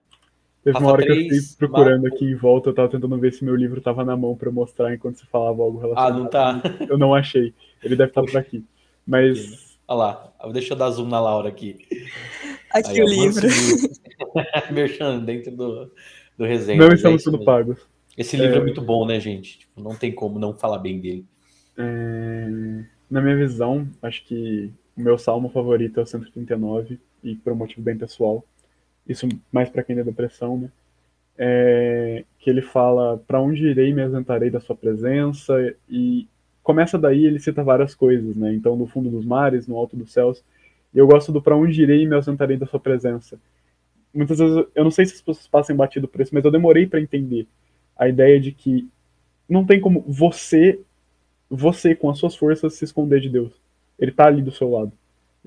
Teve Rafa uma hora 3, que eu fiquei procurando aqui em volta, eu tava tentando ver se meu livro tava na mão para mostrar enquanto você falava algo relacionado. Ah, não tá. Eu não achei. Ele deve estar tá por aqui. Mas. Olha lá, deixa eu dar zoom na Laura aqui. Aqui Aí, o livro. Merchan dentro do, do resenha. Não estamos é tudo pagos. Esse livro é... é... muito bom, né, gente? Tipo, não tem como não falar bem dele. É... Na minha visão, acho que o meu salmo favorito é o 139, e por um motivo bem pessoal isso mais para quem tem depressão, né? É, que ele fala para onde irei me ausentarei da sua presença e começa daí ele cita várias coisas, né? Então no fundo dos mares, no alto dos céus. E eu gosto do para onde irei me ausentarei da sua presença. Muitas vezes eu não sei se as pessoas passam batido por isso, mas eu demorei para entender a ideia de que não tem como você você com as suas forças se esconder de Deus. Ele tá ali do seu lado.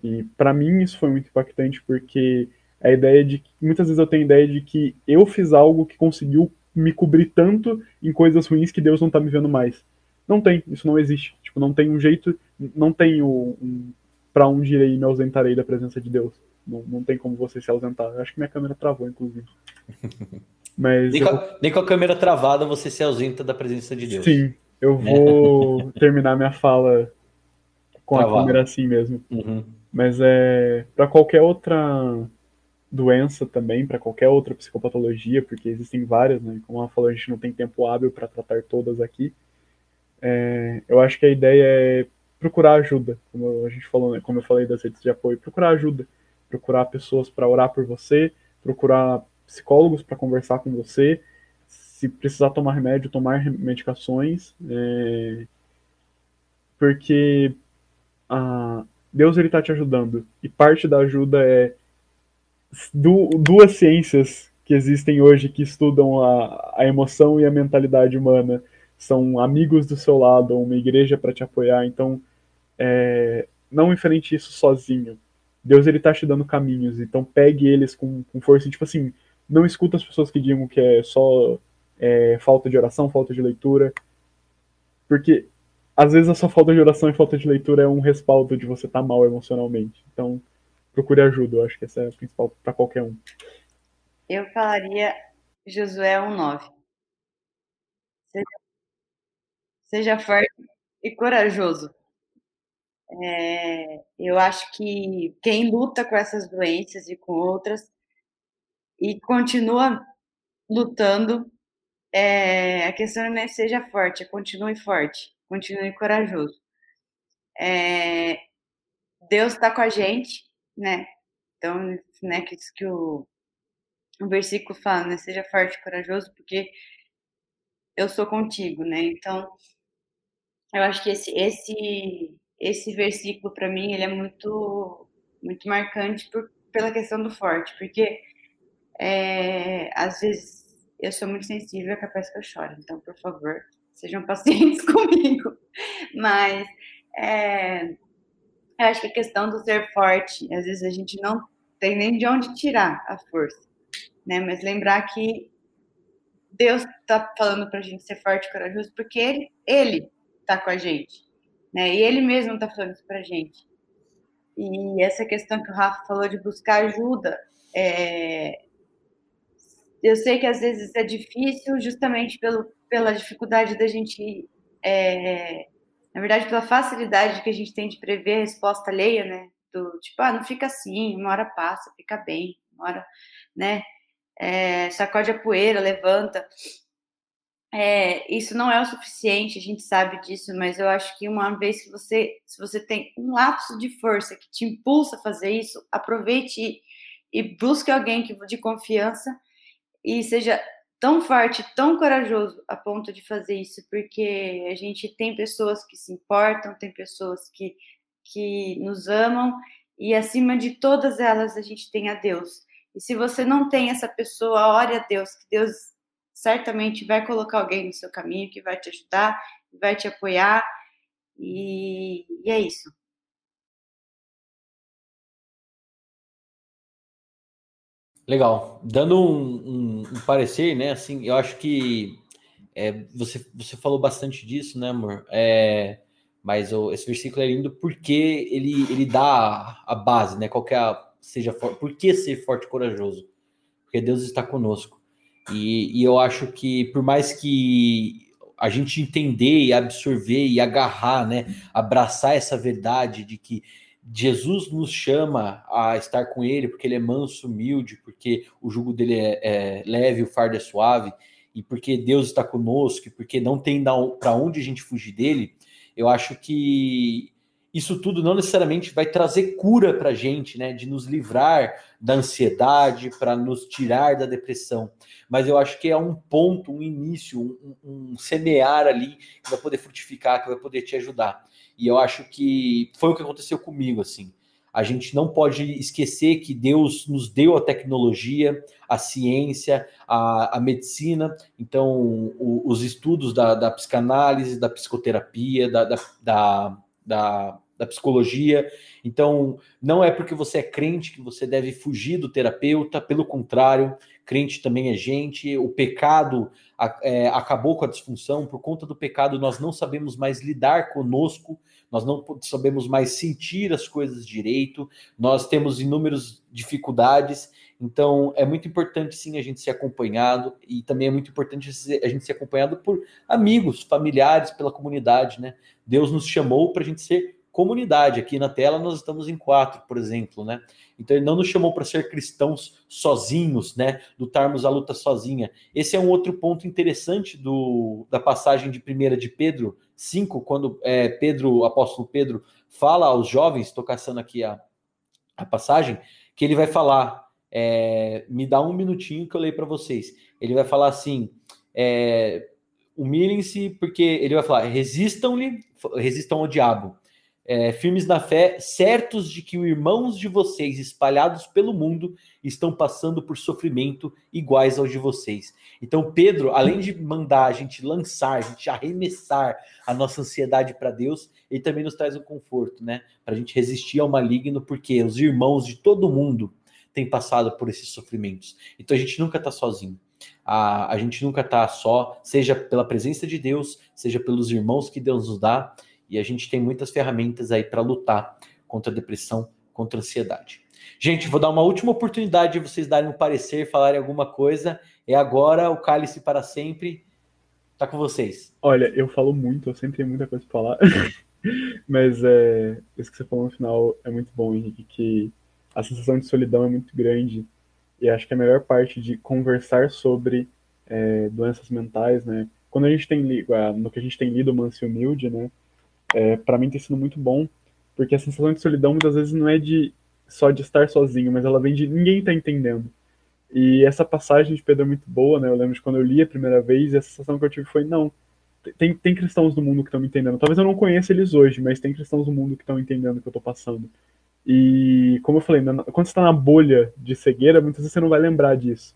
E para mim isso foi muito impactante porque a ideia de que muitas vezes eu tenho a ideia de que eu fiz algo que conseguiu me cobrir tanto em coisas ruins que Deus não tá me vendo mais. Não tem, isso não existe. Tipo, não tem um jeito, não tem um, para onde irei e me ausentarei da presença de Deus. Não, não tem como você se ausentar. Eu acho que minha câmera travou, inclusive. Mas nem, eu... com a, nem, com a, câmera travada você se ausenta da presença de Deus. Sim, eu né? vou terminar minha fala com Travado. a câmera assim mesmo. Uhum. Mas é para qualquer outra doença também, para qualquer outra psicopatologia, porque existem várias, né? Como ela falou, a gente não tem tempo hábil para tratar todas aqui. É, eu acho que a ideia é procurar ajuda, como a gente falou, né? como eu falei das redes de apoio, procurar ajuda, procurar pessoas para orar por você, procurar psicólogos para conversar com você, se precisar tomar remédio, tomar medicações, é, porque a, Deus ele está te ajudando e parte da ajuda é du duas ciências que existem hoje que estudam a, a emoção e a mentalidade humana são amigos do seu lado, uma igreja para te apoiar. Então, é, não enfrente isso sozinho. Deus ele tá te dando caminhos, então pegue eles com, com força. Tipo assim, não escuta as pessoas que digam que é só é, falta de oração, falta de leitura, porque às vezes a sua falta de oração e falta de leitura é um respaldo de você estar tá mal emocionalmente. Então, procure ajuda. Eu acho que essa é a principal para qualquer um. Eu falaria Josué 1,9. Seja, seja forte e corajoso. É, eu acho que quem luta com essas doenças e com outras e continua lutando, é, a questão não é seja forte, é continue forte, continue corajoso. É, Deus está com a gente, né? Então, né, que, que o o versículo fala, né? Seja forte e corajoso, porque eu sou contigo, né? Então, eu acho que esse esse esse versículo para mim ele é muito muito marcante por, pela questão do forte, porque é, às vezes eu sou muito sensível, é capaz que eu chore. Então, por favor, sejam pacientes comigo. Mas é, eu acho que a questão do ser forte, às vezes a gente não tem nem de onde tirar a força, né? Mas lembrar que Deus está falando para a gente ser forte e corajoso porque Ele, Ele está com a gente, né? E Ele mesmo está falando isso para a gente. E essa questão que o Rafa falou de buscar ajuda, é, eu sei que às vezes é difícil, justamente pelo, pela dificuldade da gente, é, na verdade, pela facilidade que a gente tem de prever a resposta alheia, né? Do tipo, ah, não fica assim, uma hora passa, fica bem, uma hora, né? É, sacode a poeira, levanta. É, isso não é o suficiente, a gente sabe disso, mas eu acho que uma vez que você, se você tem um lapso de força que te impulsa a fazer isso, aproveite e, e busque alguém que, de confiança e seja tão forte, tão corajoso a ponto de fazer isso, porque a gente tem pessoas que se importam, tem pessoas que, que nos amam, e acima de todas elas a gente tem a Deus. E se você não tem essa pessoa, ore a Deus, que Deus certamente vai colocar alguém no seu caminho que vai te ajudar, vai te apoiar, e, e é isso. Legal. Dando um, um, um, parecer, né? Assim, eu acho que é, você, você falou bastante disso, né, amor? É, mas o, esse versículo é lindo porque ele, ele dá a, base, né? Qual é a, seja for, por que ser forte e corajoso? Porque Deus está conosco. E, e eu acho que por mais que a gente entender e absorver e agarrar, né, abraçar essa verdade de que Jesus nos chama a estar com ele porque ele é manso, humilde, porque o jugo dele é, é leve, o fardo é suave, e porque Deus está conosco, e porque não tem para onde a gente fugir dele. Eu acho que isso tudo não necessariamente vai trazer cura para a gente, né? De nos livrar da ansiedade, para nos tirar da depressão. Mas eu acho que é um ponto, um início, um, um semear ali que vai poder frutificar, que vai poder te ajudar. E eu acho que foi o que aconteceu comigo, assim. A gente não pode esquecer que Deus nos deu a tecnologia, a ciência, a, a medicina, então o, os estudos da, da, psicanálise, da psicoterapia, da, da, da, da psicologia. Então, não é porque você é crente que você deve fugir do terapeuta, pelo contrário, crente também é gente. O pecado é, acabou com a disfunção, por conta do pecado, nós não sabemos mais lidar conosco, nós não sabemos mais sentir as coisas direito, nós temos inúmeras dificuldades. Então, é muito importante sim a gente ser acompanhado e também é muito importante a gente ser acompanhado por amigos, familiares, pela comunidade, né? Deus nos chamou para a gente ser comunidade. Aqui na tela nós estamos em quatro, por exemplo, né? Então ele não nos chamou para ser cristãos sozinhos, né? Lutarmos a luta sozinha. Esse é um outro ponto interessante do, da passagem de 1 de Pedro 5, quando é, Pedro, o apóstolo Pedro, fala aos jovens, estou caçando aqui a, a passagem, que ele vai falar, é, me dá um minutinho que eu leio para vocês. Ele vai falar assim, é, humilhem-se, porque ele vai falar, resistam-lhe, resistam ao diabo, é, firmes na fé, certos de que os irmãos de vocês espalhados pelo mundo estão passando por sofrimento iguais aos de vocês. Então, Pedro, além de mandar a gente lançar, a gente arremessar a nossa ansiedade para Deus, ele também nos traz um conforto, né? Para a gente resistir ao maligno, porque os irmãos de todo mundo têm passado por esses sofrimentos. Então, a gente nunca está sozinho. A, a gente nunca está só, seja pela presença de Deus, seja pelos irmãos que Deus nos dá e a gente tem muitas ferramentas aí para lutar contra a depressão, contra a ansiedade. Gente, vou dar uma última oportunidade de vocês darem um parecer, falarem alguma coisa. É agora o cálice para sempre. Tá com vocês. Olha, eu falo muito, eu sempre tenho muita coisa para falar. Mas é, isso que você falou no final é muito bom, Henrique, que a sensação de solidão é muito grande. E acho que a melhor parte de conversar sobre é, doenças mentais, né? Quando a gente tem lido, no que a gente tem lido Manso Humilde, né? É, para mim tem sido muito bom, porque a sensação de solidão muitas vezes não é de só de estar sozinho, mas ela vem de ninguém tá entendendo. E essa passagem de Pedro é muito boa, né? Eu lembro de quando eu li a primeira vez, e a sensação que eu tive foi: não, tem, tem cristãos no mundo que estão me entendendo. Talvez eu não conheça eles hoje, mas tem cristãos no mundo que estão entendendo o que eu estou passando. E, como eu falei, quando você está na bolha de cegueira, muitas vezes você não vai lembrar disso.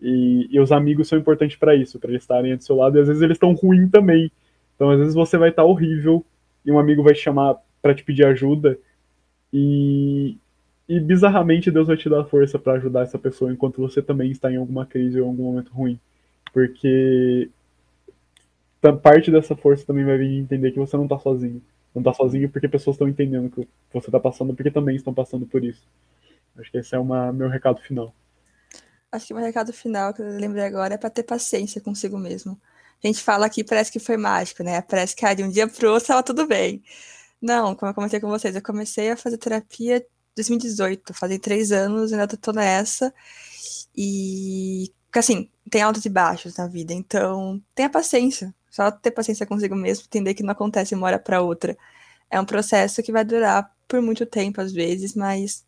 E, e os amigos são importantes para isso, para eles estarem do seu lado, e às vezes eles estão ruins também. Então, às vezes você vai estar tá horrível e um amigo vai te chamar para te pedir ajuda, e, e bizarramente Deus vai te dar força para ajudar essa pessoa enquanto você também está em alguma crise ou algum momento ruim. Porque parte dessa força também vai vir entender que você não está sozinho. Não está sozinho porque pessoas estão entendendo que você está passando, porque também estão passando por isso. Acho que esse é o meu recado final. Acho que meu recado final que eu lembrei agora é para ter paciência consigo mesmo. A gente fala aqui, parece que foi mágico, né? Parece que ah, de um dia pro outro estava tudo bem. Não, como eu comentei com vocês, eu comecei a fazer terapia em 2018, fazem três anos, ainda tô nessa. E, assim, tem altos e baixos na vida, então tenha paciência. Só ter paciência consigo mesmo, entender que não acontece uma hora para outra. É um processo que vai durar por muito tempo, às vezes, mas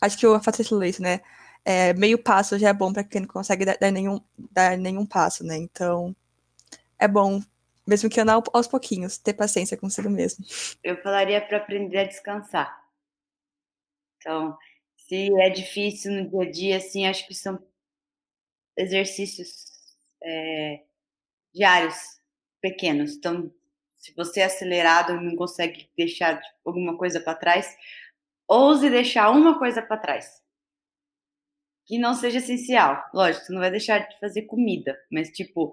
acho que o Fatrício Leite, né? É, meio passo já é bom para quem não consegue dar, nenhum, dar nenhum passo, né? Então, é bom, mesmo que andar aos pouquinhos, ter paciência consigo mesmo. Eu falaria para aprender a descansar. Então, se é difícil no dia a dia, assim, acho que são exercícios é, diários pequenos. Então, se você é acelerado e não consegue deixar alguma coisa para trás, ouse deixar uma coisa para trás. Que não seja essencial. Lógico, você não vai deixar de fazer comida, mas tipo,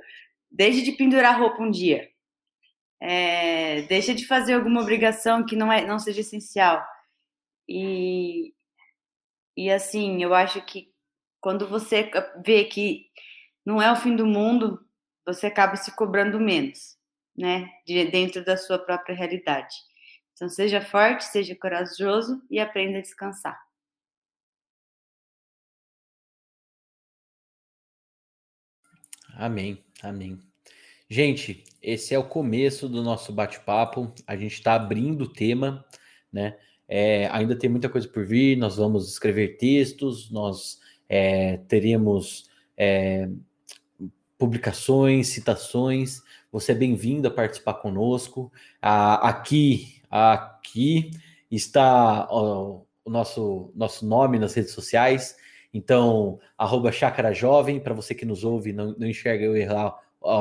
deixe de pendurar roupa um dia. É, deixa de fazer alguma obrigação que não é não seja essencial. E e assim, eu acho que quando você vê que não é o fim do mundo, você acaba se cobrando menos, né? De, dentro da sua própria realidade. Então, seja forte, seja corajoso e aprenda a descansar. Amém, amém. Gente, esse é o começo do nosso bate-papo. A gente está abrindo o tema, né? É, ainda tem muita coisa por vir. Nós vamos escrever textos, nós é, teremos é, publicações, citações. Você é bem-vindo a participar conosco. Ah, aqui, aqui está o, o nosso, nosso nome nas redes sociais. Então, arroba Chácara Jovem, para você que nos ouve, não, não enxerga eu errar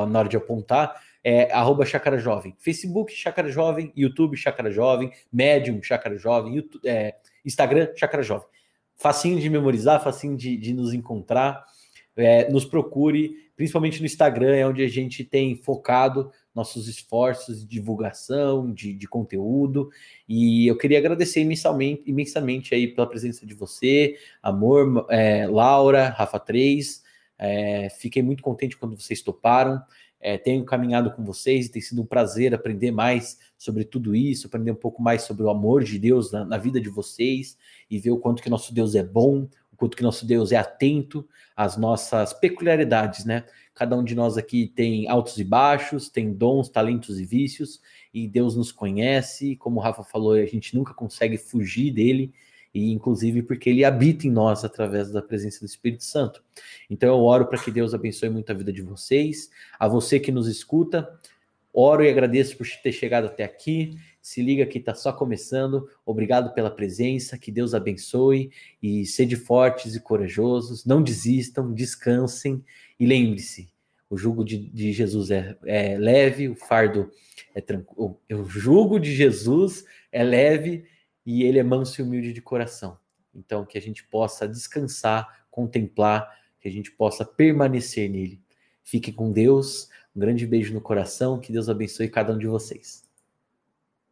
na hora de apontar, é arroba Chácara Jovem. Facebook, Chácara Jovem, YouTube, Chácara Jovem, Medium, Chácara Jovem, YouTube, é, Instagram, Chácara Jovem. Facinho de memorizar, facinho de, de nos encontrar. É, nos procure, principalmente no Instagram, é onde a gente tem focado nossos esforços de divulgação, de, de conteúdo. E eu queria agradecer imensamente, imensamente aí pela presença de você, Amor, é, Laura, Rafa 3. É, fiquei muito contente quando vocês toparam. É, tenho caminhado com vocês e tem sido um prazer aprender mais sobre tudo isso, aprender um pouco mais sobre o amor de Deus na, na vida de vocês e ver o quanto que nosso Deus é bom, o quanto que nosso Deus é atento às nossas peculiaridades, né? Cada um de nós aqui tem altos e baixos, tem dons, talentos e vícios, e Deus nos conhece, como o Rafa falou, a gente nunca consegue fugir dele, e inclusive porque ele habita em nós através da presença do Espírito Santo. Então eu oro para que Deus abençoe muito a vida de vocês, a você que nos escuta, oro e agradeço por ter chegado até aqui. Se liga que está só começando. Obrigado pela presença, que Deus abençoe e sede fortes e corajosos. Não desistam, descansem e lembre-se: o jugo de, de Jesus é, é, leve, o fardo é tranquilo. O jugo de Jesus é leve e ele é manso e humilde de coração. Então, que a gente possa descansar, contemplar, que a gente possa permanecer nele. Fique com Deus. Um grande beijo no coração. Que Deus abençoe cada um de vocês.